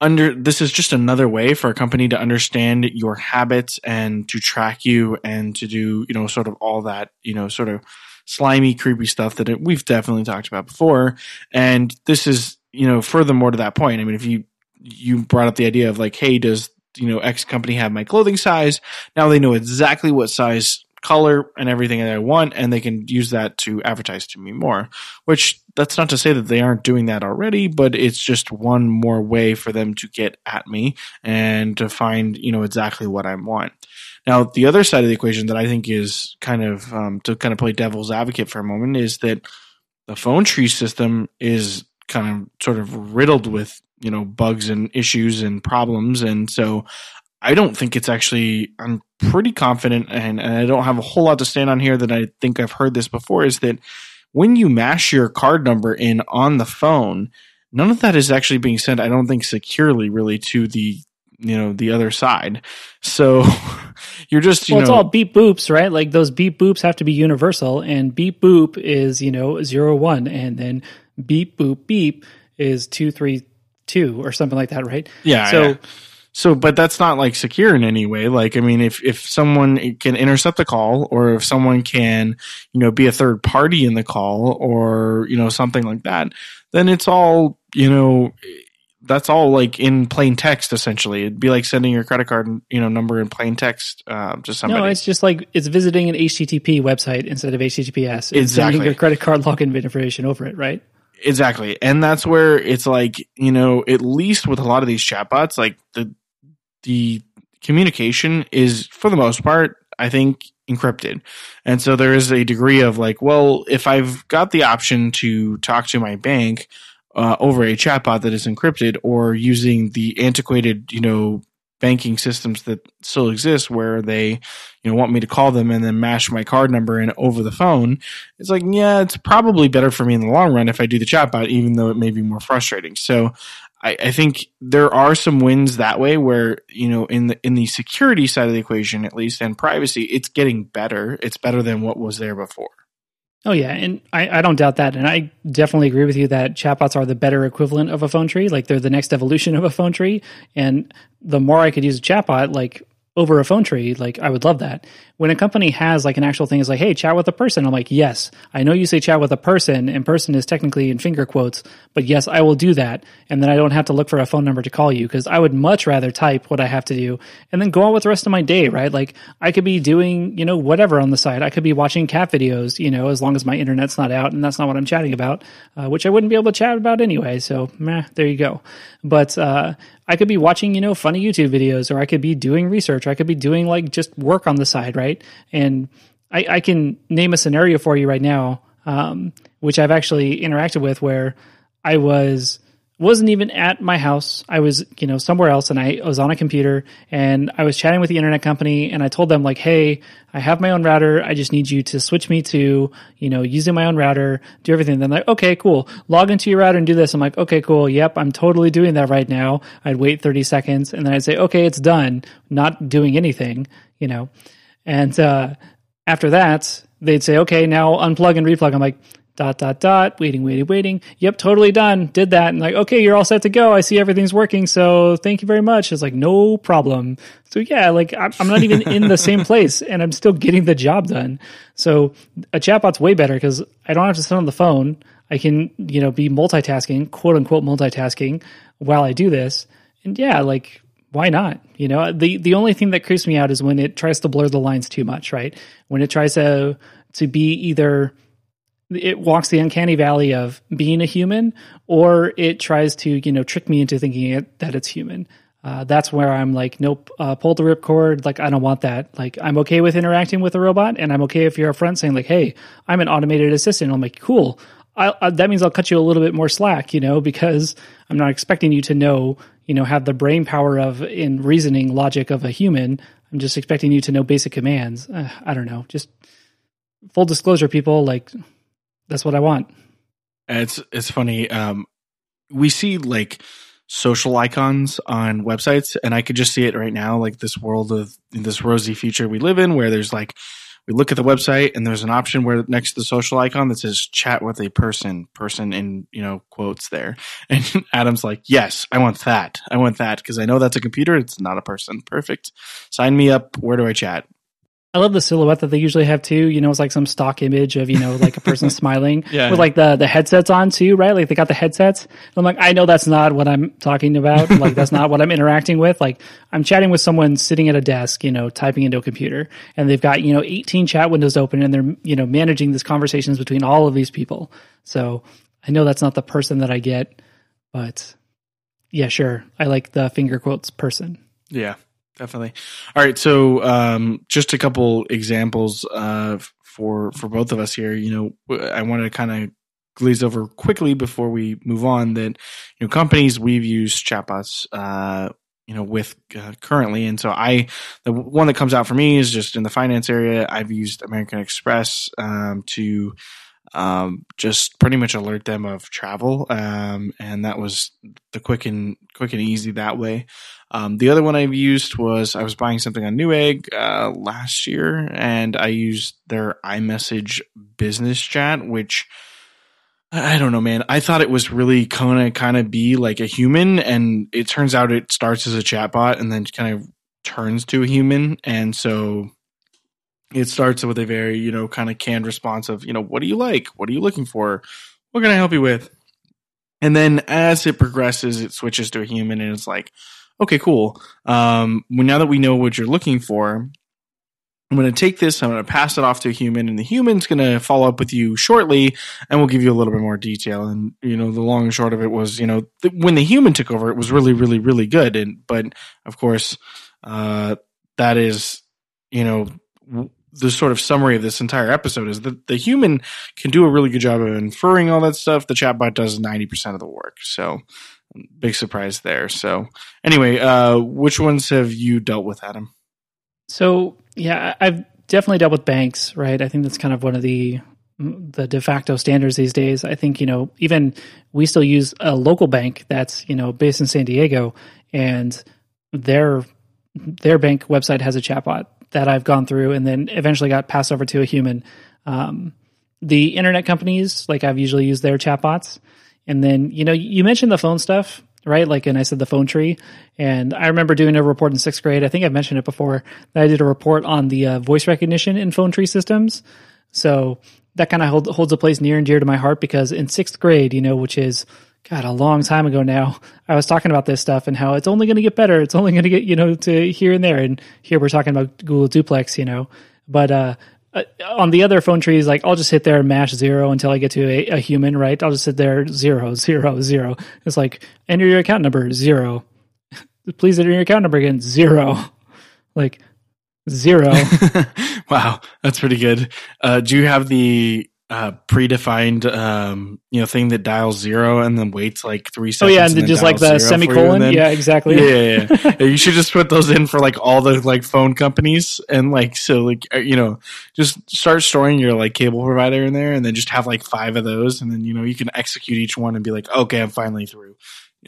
under this is just another way for a company to understand your habits and to track you and to do you know sort of all that you know sort of slimy creepy stuff that it, we've definitely talked about before and this is you know furthermore to that point i mean if you you brought up the idea of like hey does you know x company have my clothing size now they know exactly what size color and everything that I want, and they can use that to advertise to me more. Which that's not to say that they aren't doing that already, but it's just one more way for them to get at me and to find, you know, exactly what I want. Now, the other side of the equation that I think is kind of um, to kind of play devil's advocate for a moment is that the phone tree system is kind of sort of riddled with you know bugs and issues and problems, and so I don't think it's actually. I'm pretty confident, and, and I don't have a whole lot to stand on here that I think I've heard this before. Is that when you mash your card number in on the phone, none of that is actually being sent. I don't think securely, really, to the you know the other side. So <laughs> you're just you well, know it's all beep boops, right? Like those beep boops have to be universal, and beep boop is you know zero one, and then beep boop beep is two three two or something like that, right? Yeah. So yeah. So, but that's not like secure in any way. Like, I mean, if, if someone can intercept the call or if someone can, you know, be a third party in the call or, you know, something like that, then it's all, you know, that's all like in plain text essentially. It'd be like sending your credit card, you know, number in plain text uh, to somebody. no, it's just like it's visiting an HTTP website instead of HTTPS. It's Exactly. sending your credit card login information over it, right? Exactly. And that's where it's like, you know, at least with a lot of these chatbots, like the the communication is for the most part, I think, encrypted. And so there is a degree of like, well, if I've got the option to talk to my bank uh, over a chatbot that is encrypted or using the antiquated, you know, banking systems that still exist where they, you know, want me to call them and then mash my card number in over the phone, it's like, yeah, it's probably better for me in the long run if I do the chatbot, even though it may be more frustrating. So I, I think there are some wins that way where, you know, in the in the security side of the equation at least and privacy, it's getting better. It's better than what was there before. Oh yeah, and I, I don't doubt that, and I definitely agree with you that chatbots are the better equivalent of a phone tree. Like they're the next evolution of a phone tree, and the more I could use a chatbot, like over a phone tree, like I would love that. When a company has like an actual thing is like, hey, chat with a person, I'm like, yes, I know you say chat with a person, and person is technically in finger quotes, but yes, I will do that, and then I don't have to look for a phone number to call you because I would much rather type what I have to do and then go on with the rest of my day, right? Like I could be doing, you know, whatever on the side. I could be watching cat videos, you know, as long as my internet's not out and that's not what I'm chatting about, uh, which I wouldn't be able to chat about anyway. So, meh, there you go. But uh, I could be watching, you know, funny YouTube videos, or I could be doing research, or I could be doing like just work on the side, right? And I, I can name a scenario for you right now, um, which I've actually interacted with, where I was wasn't even at my house. I was, you know, somewhere else and I was on a computer and I was chatting with the internet company and I told them like, Hey, I have my own router. I just need you to switch me to, you know, using my own router, do everything. Then like, okay, cool. Log into your router and do this. I'm like, okay, cool. Yep. I'm totally doing that right now. I'd wait 30 seconds and then I'd say, okay, it's done. Not doing anything, you know, and, uh, after that, they'd say, okay, now unplug and replug. I'm like, dot, dot, dot, waiting, waiting, waiting. Yep, totally done. Did that. And like, okay, you're all set to go. I see everything's working. So thank you very much. It's like, no problem. So yeah, like I'm I'm not even in the <laughs> same place and I'm still getting the job done. So a chatbot's way better because I don't have to sit on the phone. I can, you know, be multitasking, quote unquote multitasking while I do this. And yeah, like why not? You know, the the only thing that creeps me out is when it tries to blur the lines too much, right? When it tries to to be either it walks the uncanny valley of being a human, or it tries to you know trick me into thinking it, that it's human. Uh, that's where I'm like, nope, uh, pull the ripcord. Like, I don't want that. Like, I'm okay with interacting with a robot, and I'm okay if you're upfront saying like, hey, I'm an automated assistant. I'm like, cool. I, that means I'll cut you a little bit more slack, you know, because I'm not expecting you to know, you know, have the brain power of in reasoning logic of a human. I'm just expecting you to know basic commands. Uh, I don't know. Just full disclosure, people. Like, that's what I want. It's it's funny. Um, we see like social icons on websites, and I could just see it right now, like this world of this rosy future we live in, where there's like we look at the website and there's an option where next to the social icon that says chat with a person, person in you know quotes there, <laughs> and Adam's like, yes, I want that, I want that because I know that's a computer, it's not a person. Perfect. Sign me up. Where do I chat? I love the silhouette that they usually have too. You know, it's like some stock image of you know like a person <laughs> smiling Yeah. with like the the headsets on too, right? Like they got the headsets. And I'm like, I know that's not what I'm talking about. <laughs> like that's not what I'm interacting with. Like I'm chatting with someone sitting at a desk, you know, typing into a computer, and they've got you know 18 chat windows open, and they're you know managing these conversations between all of these people. So I know that's not the person that I get, but yeah, sure, I like the finger quotes person. Yeah. Definitely. All right, so um, just a couple examples uh, for for both of us here. You know, I wanted to kind of glaze over quickly before we move on that you know companies we've used chatbots. Uh, you know, with uh, currently, and so I, the one that comes out for me is just in the finance area. I've used American Express um, to um, just pretty much alert them of travel, um, and that was the quick and quick and easy that way. Um, the other one I've used was I was buying something on Newegg uh, last year, and I used their iMessage business chat, which I don't know, man. I thought it was really gonna kind of be like a human, and it turns out it starts as a chatbot and then kind of turns to a human, and so it starts with a very you know kind of canned response of you know what do you like, what are you looking for, what can I help you with, and then as it progresses, it switches to a human, and it's like okay, cool. Um, well, now that we know what you're looking for, I'm going to take this, I'm going to pass it off to a human, and the human's going to follow up with you shortly, and we'll give you a little bit more detail. And you know, the long and short of it was, you know, th- when the human took over, it was really, really, really good. And but of course, uh, that is, you know, the sort of summary of this entire episode is that the human can do a really good job of inferring all that stuff. The chatbot does 90% of the work. So big surprise there. So anyway, uh, which ones have you dealt with, Adam? So yeah, I've definitely dealt with banks, right? I think that's kind of one of the the de facto standards these days. I think you know even we still use a local bank that's you know based in San Diego, and their their bank website has a chatbot that I've gone through, and then eventually got passed over to a human. Um, the internet companies, like I've usually used their chatbots, and then you know you mentioned the phone stuff right? Like, and I said the phone tree. And I remember doing a report in sixth grade. I think I've mentioned it before that I did a report on the uh, voice recognition in phone tree systems. So that kind of hold, holds a place near and dear to my heart because in sixth grade, you know, which is, God, a long time ago now, I was talking about this stuff and how it's only going to get better. It's only going to get, you know, to here and there. And here we're talking about Google Duplex, you know. But uh, uh, on the other phone trees, like I'll just hit there and mash zero until I get to a, a, human, right? I'll just sit there zero, <laughs> zero, zero. It's like enter your account number zero. <laughs> Please enter your account number again zero. <laughs> Like zero. wow, that's pretty good. Uh, do you have the uh, predefined um, you know thing that dials zero and then waits like three seconds. Oh yeah, and, and just like the semicolon. Then, yeah, exactly. Yeah, yeah, yeah. <laughs> you should just put those in for like all the like phone companies and like so like uh, you know just start storing your like cable provider in there and then just have like five of those and then you know you can execute each one and be like okay I'm finally through.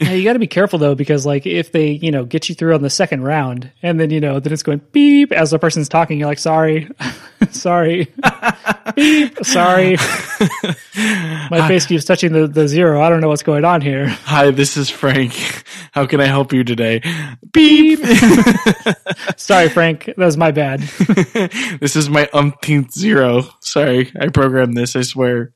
Yeah, you got to be careful though because like if they you know get you through on the second round and then you know then it's going beep as the person's talking you're like sorry <laughs> sorry beep sorry. <laughs> My face keeps touching the, the zero. I don't know what's going on here. Hi this is frank. <laughs> How can i help you today? Beep. Sorry frank. That was my bad. This is my umpteenth zero. Sorry i programmed this i swear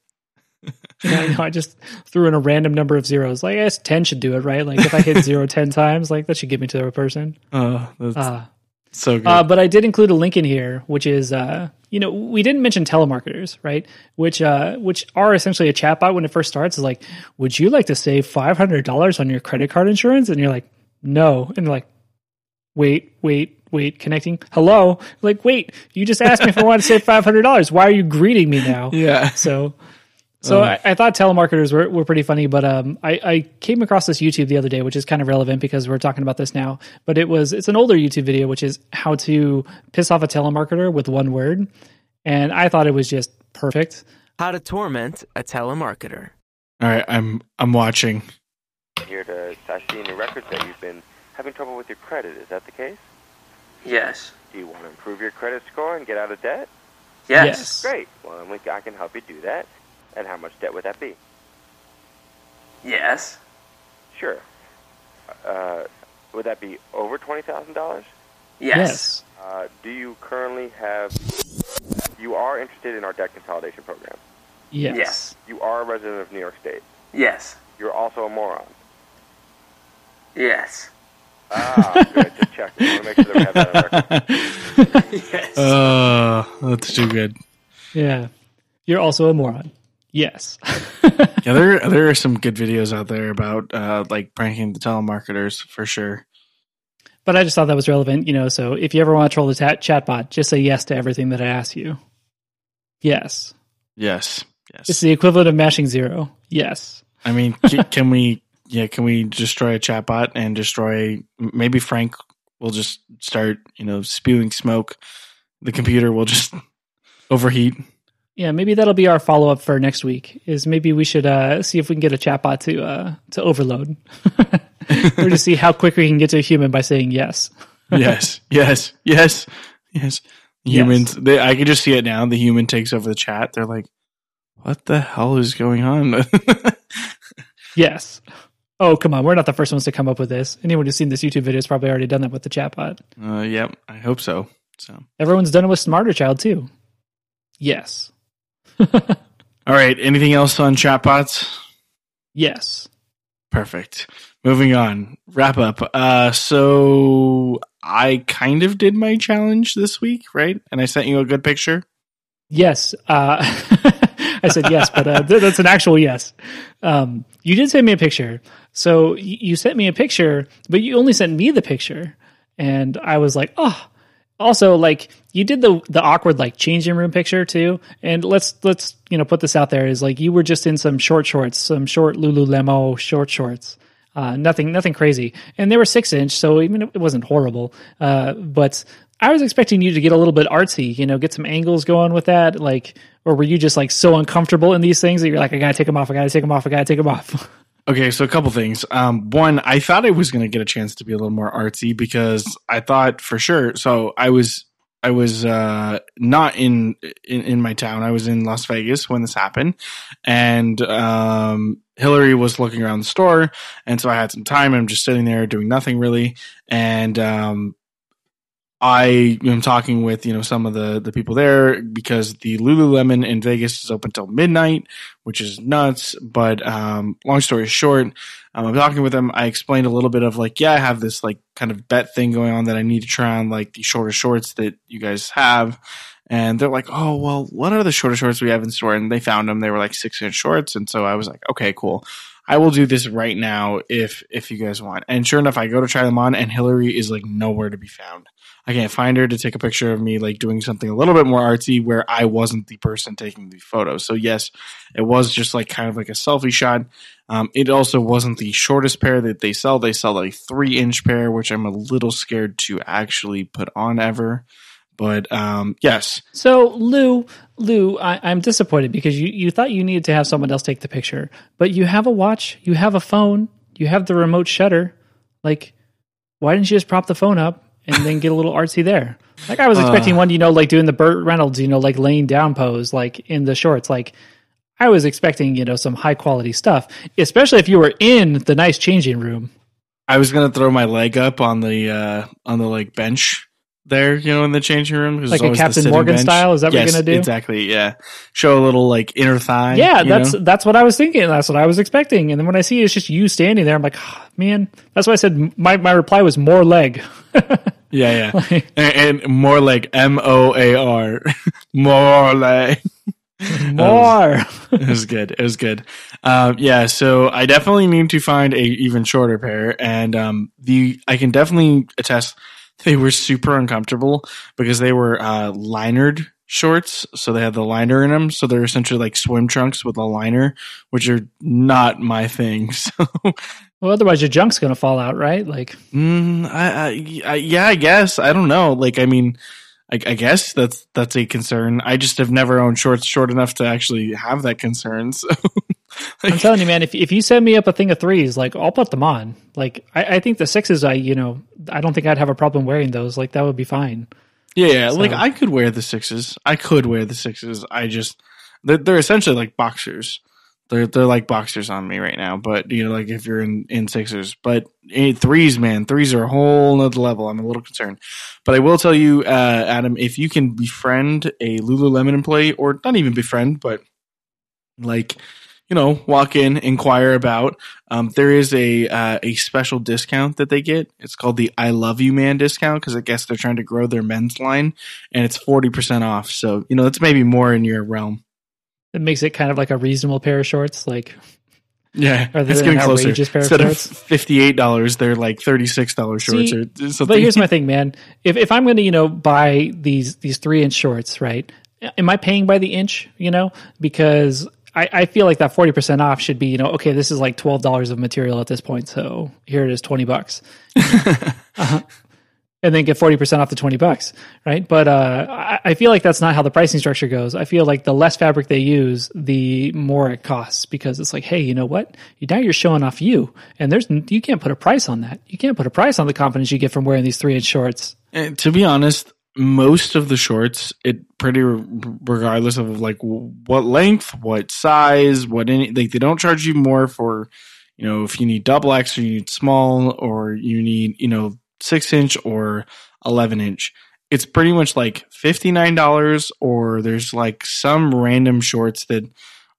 <laughs> I, know, I just threw in a random number of zeros. Like, I guess 10 should do it, right? Like, if I hit zero <laughs> 10 times, like, that should get me to the person. Oh, that's uh, so good. Uh, but I did include a link in here, which is, uh, you know, we didn't mention telemarketers, right? Which, uh, which are essentially a chatbot when it first starts. Is like, would you like to save $500 on your credit card insurance? And you're like, no. And they're like, wait, wait, wait, connecting. Hello. Like, wait, you just asked me if I want to save $500. Why are you greeting me now? <laughs> Yeah. So, so uh, I, I, thought telemarketers were, were pretty funny, but um, I, I, came across this YouTube the other day, which is kind of relevant because we're talking about this now. But it was it's an older YouTube video, which is how to piss off a telemarketer with one word, and I thought it was just perfect. How to torment a telemarketer. All right, I'm I'm watching. Here to I see in your records that you've been having trouble with your credit. Is that the case? Yes. Do you want to improve your credit score and get out of debt? Yes. yes. Great. Well, I can help you do that. And how much debt would that be? Yes. Sure. Uh, would that be over twenty thousand dollars? Yes. yes. Uh, do you currently have? You are interested in our debt consolidation program. Yes. Yes. You are a resident of New York State. Yes. You're also a moron. Yes. Ah, good. Just check. I want to make sure that we have that on record. <laughs> yes. Uh, that's too good. Yeah. You're also a moron. Yes. <laughs> yeah, there there are some good videos out there about uh, like pranking the telemarketers for sure. But I just thought that was relevant, you know. So if you ever want to troll the ta- chatbot, just say yes to everything that I ask you. Yes, Yes. Yes. it's the equivalent of mashing zero. Yes. I mean, <laughs> can, can we? Yeah, can we destroy a chatbot and destroy? Maybe Frank will just start, you know, spewing smoke. The computer will just <laughs> overheat. Yeah, maybe that'll be our follow up for next week. Is maybe we should uh, see if we can get a chatbot to uh, to overload, <laughs> or to see how quick we can get to a human by saying <laughs> yes. yes, yes, yes, yes. Humans, They, I can just see it now. The human takes over the chat. They're like, "What the hell is going on?" <laughs> Yes. Oh, come on. We're not the first ones to come up with this. Anyone who's seen this YouTube video has probably already done that with the chatbot. uh, yep, I hope so. So, Everyone's done it with SmarterChild, too. Yes. <laughs> all right. Anything else on chatbots? Yes. Perfect. Moving on. Wrap up. Uh, so I kind of did my challenge this week, right? And I sent you a good picture. Yes. Uh, <laughs> I said yes, but uh, th- that's an actual yes. Um, you did send me a picture. So y- you sent me a picture, but you only sent me the picture. And I was like, oh. Also, like you did the the awkward like changing room picture too. And let's let's you know put this out there is like you were just in some short shorts, some short Lululemon short shorts. Uh, nothing, nothing crazy, and they were six inch, so even it wasn't horrible. Uh, but I was expecting you to get a little bit artsy, you know, get some angles going with that, like, or were you just like so uncomfortable in these things that you're like, I gotta take them off, I gotta take them off, I gotta take them off. <laughs> Okay, so a couple things. Um, one, I thought I was going to get a chance to be a little more artsy because I thought for sure. So I was, I was uh, not in, in in my town. I was in Las Vegas when this happened, and um, Hillary was looking around the store, and so I had some time. I'm just sitting there doing nothing really, and um, I am talking with you know some of the the people there because the Lululemon in Vegas is open till midnight, which is nuts. But um, long story short, um, I'm talking with them. I explained a little bit of like, yeah, I have this like kind of bet thing going on that I need to try on like the shorter shorts that you guys have. And they're like, oh, well, what are the shorter shorts we have in store? And they found them. They were like six inch shorts. And so I was like, okay, cool. I will do this right now if if you guys want. And sure enough, I go to try them on, and Hillary is like nowhere to be found. I can't find her to take a picture of me like doing something a little bit more artsy where I wasn't the person taking the photo. So yes, it was just like kind of like a selfie shot. Um, it also wasn't the shortest pair that they sell. They sell a three inch pair, which I'm a little scared to actually put on ever. But um, yes, so Lou, Lou, I, I'm disappointed because you, you thought you needed to have someone else take the picture, but you have a watch, you have a phone, you have the remote shutter. Like, why didn't you just prop the phone up and then get a little artsy there? Like I was expecting one, you know, like doing the Burt Reynolds, you know, like laying down pose, like in the shorts. Like I was expecting, you know, some high quality stuff, especially if you were in the nice changing room. I was gonna throw my leg up on the uh, on the like bench there, you know, in the changing room. Like a Captain Morgan bench. style? Is that what you're gonna do? Exactly. Yeah. Show a little like inner thigh. Yeah, that's know? that's what I was thinking. That's what I was expecting. And then when I see it's just you standing there, I'm like, "Ah, man. That's why I said my my reply was more leg. <laughs> yeah, yeah, and, and more like M O A R, <laughs> more like. <laughs> more. it was good. It was good. Um, yeah, so I definitely need to find a even shorter pair, and um, the I can definitely attest they were super uncomfortable because they were uh, linered shorts, so they had the liner in them. So they're essentially like swim trunks with a liner, which are not my thing. <laughs> So well, otherwise your junk's gonna fall out, right? Like, Mm, I, I, I, yeah, I guess. I don't know. Like, I mean, I, I guess that's that's a concern. I just have never owned shorts short enough to actually have that concern. <laughs> So, I'm telling you, man, if if you send me up a thing of threes, like I'll put them on. Like, I, I think the sixes, I you know, I don't think I'd have a problem wearing those. Like, that would be fine. yeah, yeah. Like, I could wear the sixes. I could wear the sixes. I just they're, they're essentially like boxers. They're they're like boxers on me right now. But you know, like if you're in in sixers, but eh, threes, man, threes are a whole nother level. I'm a little concerned. But I will tell you, uh, Adam, if you can befriend a Lululemon employee, or not even befriend, but like you know, walk in, inquire about. Um, there is a uh, a special discount that they get. It's called the "I Love You Man" discount because I guess they're trying to grow their men's line, and it's forty percent off. So you know, that's maybe more in your realm. It makes it kind of like a reasonable pair of shorts. Like, Yeah, <laughs> Are it's getting closer. of Instead of shorts? fifty eight dollars, they're like thirty six dollars shorts See, or something. But here's my thing, man. If if I'm going to you know buy these these three inch shorts, right? Am I paying by the inch? You know, because I, I feel like that forty percent off should be you know okay, this is like twelve dollars of material at this point, so here it is twenty bucks. <laughs> Uh-huh. And then get forty percent off the twenty bucks, right? But uh, I, I feel like that's not how the pricing structure goes. I feel like the less fabric they use, the more it costs because it's like, hey, you know what? You now you're showing off you, and there's you can't put a price on that. You can't put a price on the confidence you get from wearing these three inch shorts. And to be honest, most of the shorts, it pretty regardless of like what length, what size, what any like they don't charge you more for, you know, if you need double X or you need small or you need you know six inch or eleven inch. It's pretty much like fifty nine dollars, or there's like some random shorts that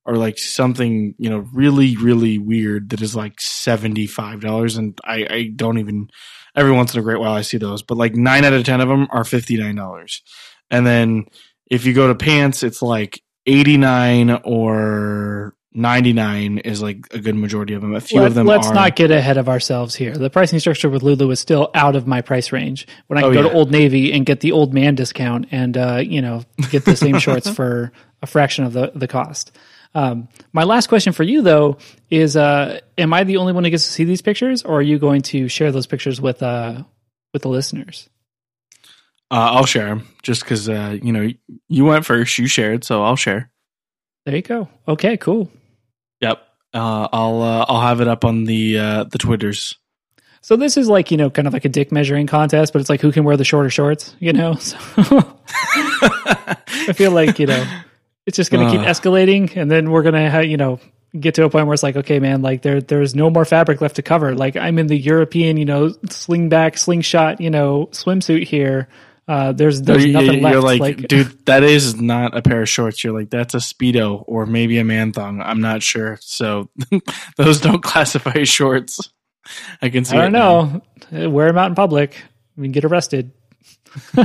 are like something you know really really weird that is like seventy five dollars, and I, I don't even every once in a great while I see those, but like nine out of ten of them are fifty nine dollars, and then if you go to pants, it's like eighty nine or ninety nine is like a good majority of them. A few Let, of them let's are not get ahead of ourselves here. The pricing structure with Lulu is still out of my price range. When I can Oh, go yeah. to Old Navy and get the old man discount and uh, you know get the same shorts <laughs> for a fraction of the the cost. Um, my last question for you though is: uh, Am I the only one who gets to see these pictures, or are you going to share those pictures with uh, with the listeners? Uh, I'll share them just because uh, you know you went first, you shared, so I'll share. There you go. Okay, cool. Yep, uh, I'll uh, I'll have it up on the uh, the twitters. So this is like you know kind of like a dick measuring contest, but it's like who can wear the shorter shorts, you know? <laughs> So <laughs> I feel like you know it's just going to keep escalating, and then we're going to you know get to a point where it's like, okay, man, like there there's no more fabric left to cover. Like I'm in the European, you know, sling back, slingshot, you know, swimsuit here. Uh, there's there's nothing you're left. like, dude, that is not a pair of shorts. You're like, that's a speedo or maybe a man thong. I'm not sure. So <laughs> those don't classify as shorts. I can see. I don't now. know, wear them out in public, I mean, get arrested. <laughs>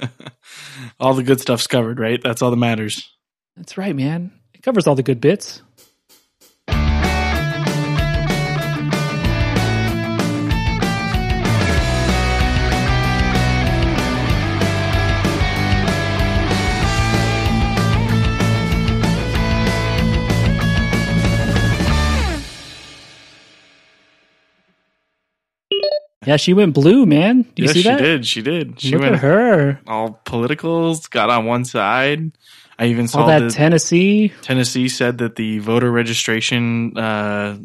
<laughs> All the good stuff's covered, right? That's all that matters. That's right, man. It covers all the good bits. Yeah, she went blue, man. Do you yes, see that? Yeah, she did. She did. She Look went at her. all politicals, got on one side. I even saw All that the Tennessee. Tennessee said that the voter registration uh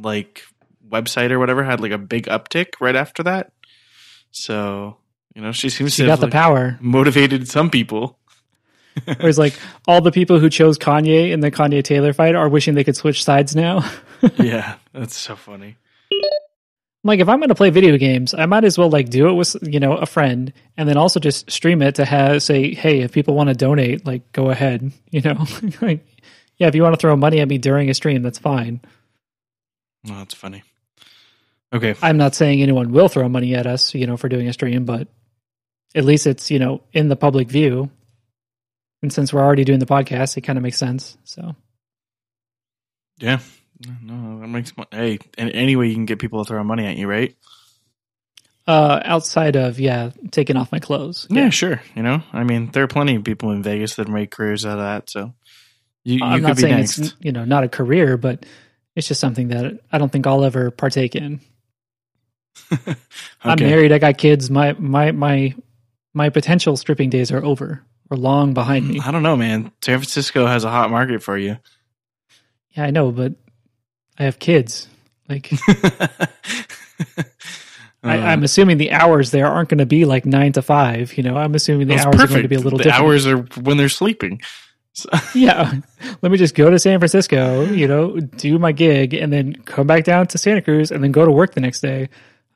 like website or whatever had like a big uptick right after that. So, you know, she seems She to got have the like, power. motivated some people. Whereas, like, <laughs> all the people who chose Kanye in the Kanye Taylor fight are wishing they could switch sides now. <laughs> yeah, that's so funny. Like, if I'm going to play video games, I might as well, like, do it with, you know, a friend and then also just stream it to have, say, hey, if people want to donate, like, go ahead, <laughs> you know? <laughs> like, yeah, if you want to throw money at me during a stream, that's fine. Oh, that's funny. Okay. I'm not saying anyone will throw money at us, you know, for doing a stream, but at least it's, you know, in the public view. And since we're already doing the podcast, it kind of makes sense. So, Yeah. No, that makes money. hey, and any way you can get people to throw money at you, right? uh, outside of, yeah, taking off my clothes. Yeah, sure. You know, I mean, there are plenty of people in Vegas that make careers out of that. So you, you I'm could not be saying next. it's, you know, not a career, but it's just something that I don't think I'll ever partake in. <laughs> I'm married. I got kids. My, my, my, my potential stripping days are over or long behind me. I don't know, man. San Francisco has a hot market for you. Yeah, I know, but I have kids. Like, <laughs> I, Uh, I'm assuming the hours there aren't going to be like nine to five. You know, I'm assuming the That's hours are going to be a little the different. hours are when they're sleeping. So- <laughs> Yeah, let me just go to San Francisco. You know, do my gig, and then come back down to Santa Cruz, and then go to work the next day.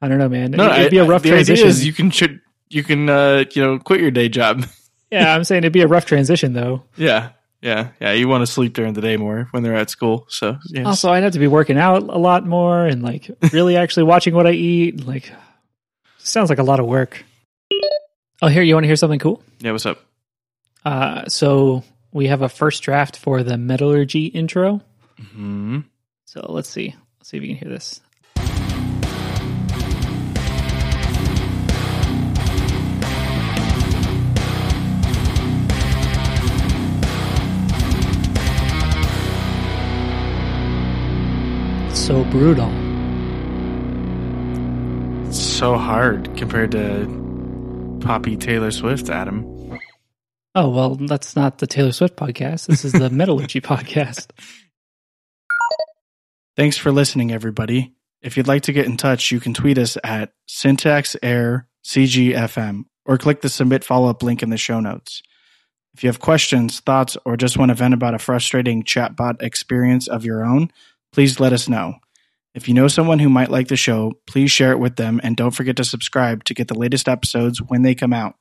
I don't know, man. no, it'd be a rough the transition. you can should you can uh, you know quit your day job. <laughs> yeah, I'm saying it'd be a rough transition though. yeah, yeah, yeah. You want to sleep during the day more when they're at school. So yes. Also, I'd have to be working out a lot more and like really <laughs> actually watching what I eat. Like, sounds like a lot of work. Oh, here, you want to hear something cool? yeah. What's up? Uh, so we have a first draft for the metallurgy intro. Hmm. So let's see. Let's see if you can hear this. So brutal. so hard compared to Poppy Taylor Swift, Adam. Oh, well, that's not the Taylor Swift podcast. This is the <laughs> Metallurgy podcast. Thanks for listening, everybody. If you'd like to get in touch, you can tweet us at syntaxaircgfm or click the submit follow up link in the show notes. If you have questions, thoughts, or just want to vent about a frustrating chatbot experience of your own, please let us know. If you know someone who might like the show, please share it with them and don't forget to subscribe to get the latest episodes when they come out.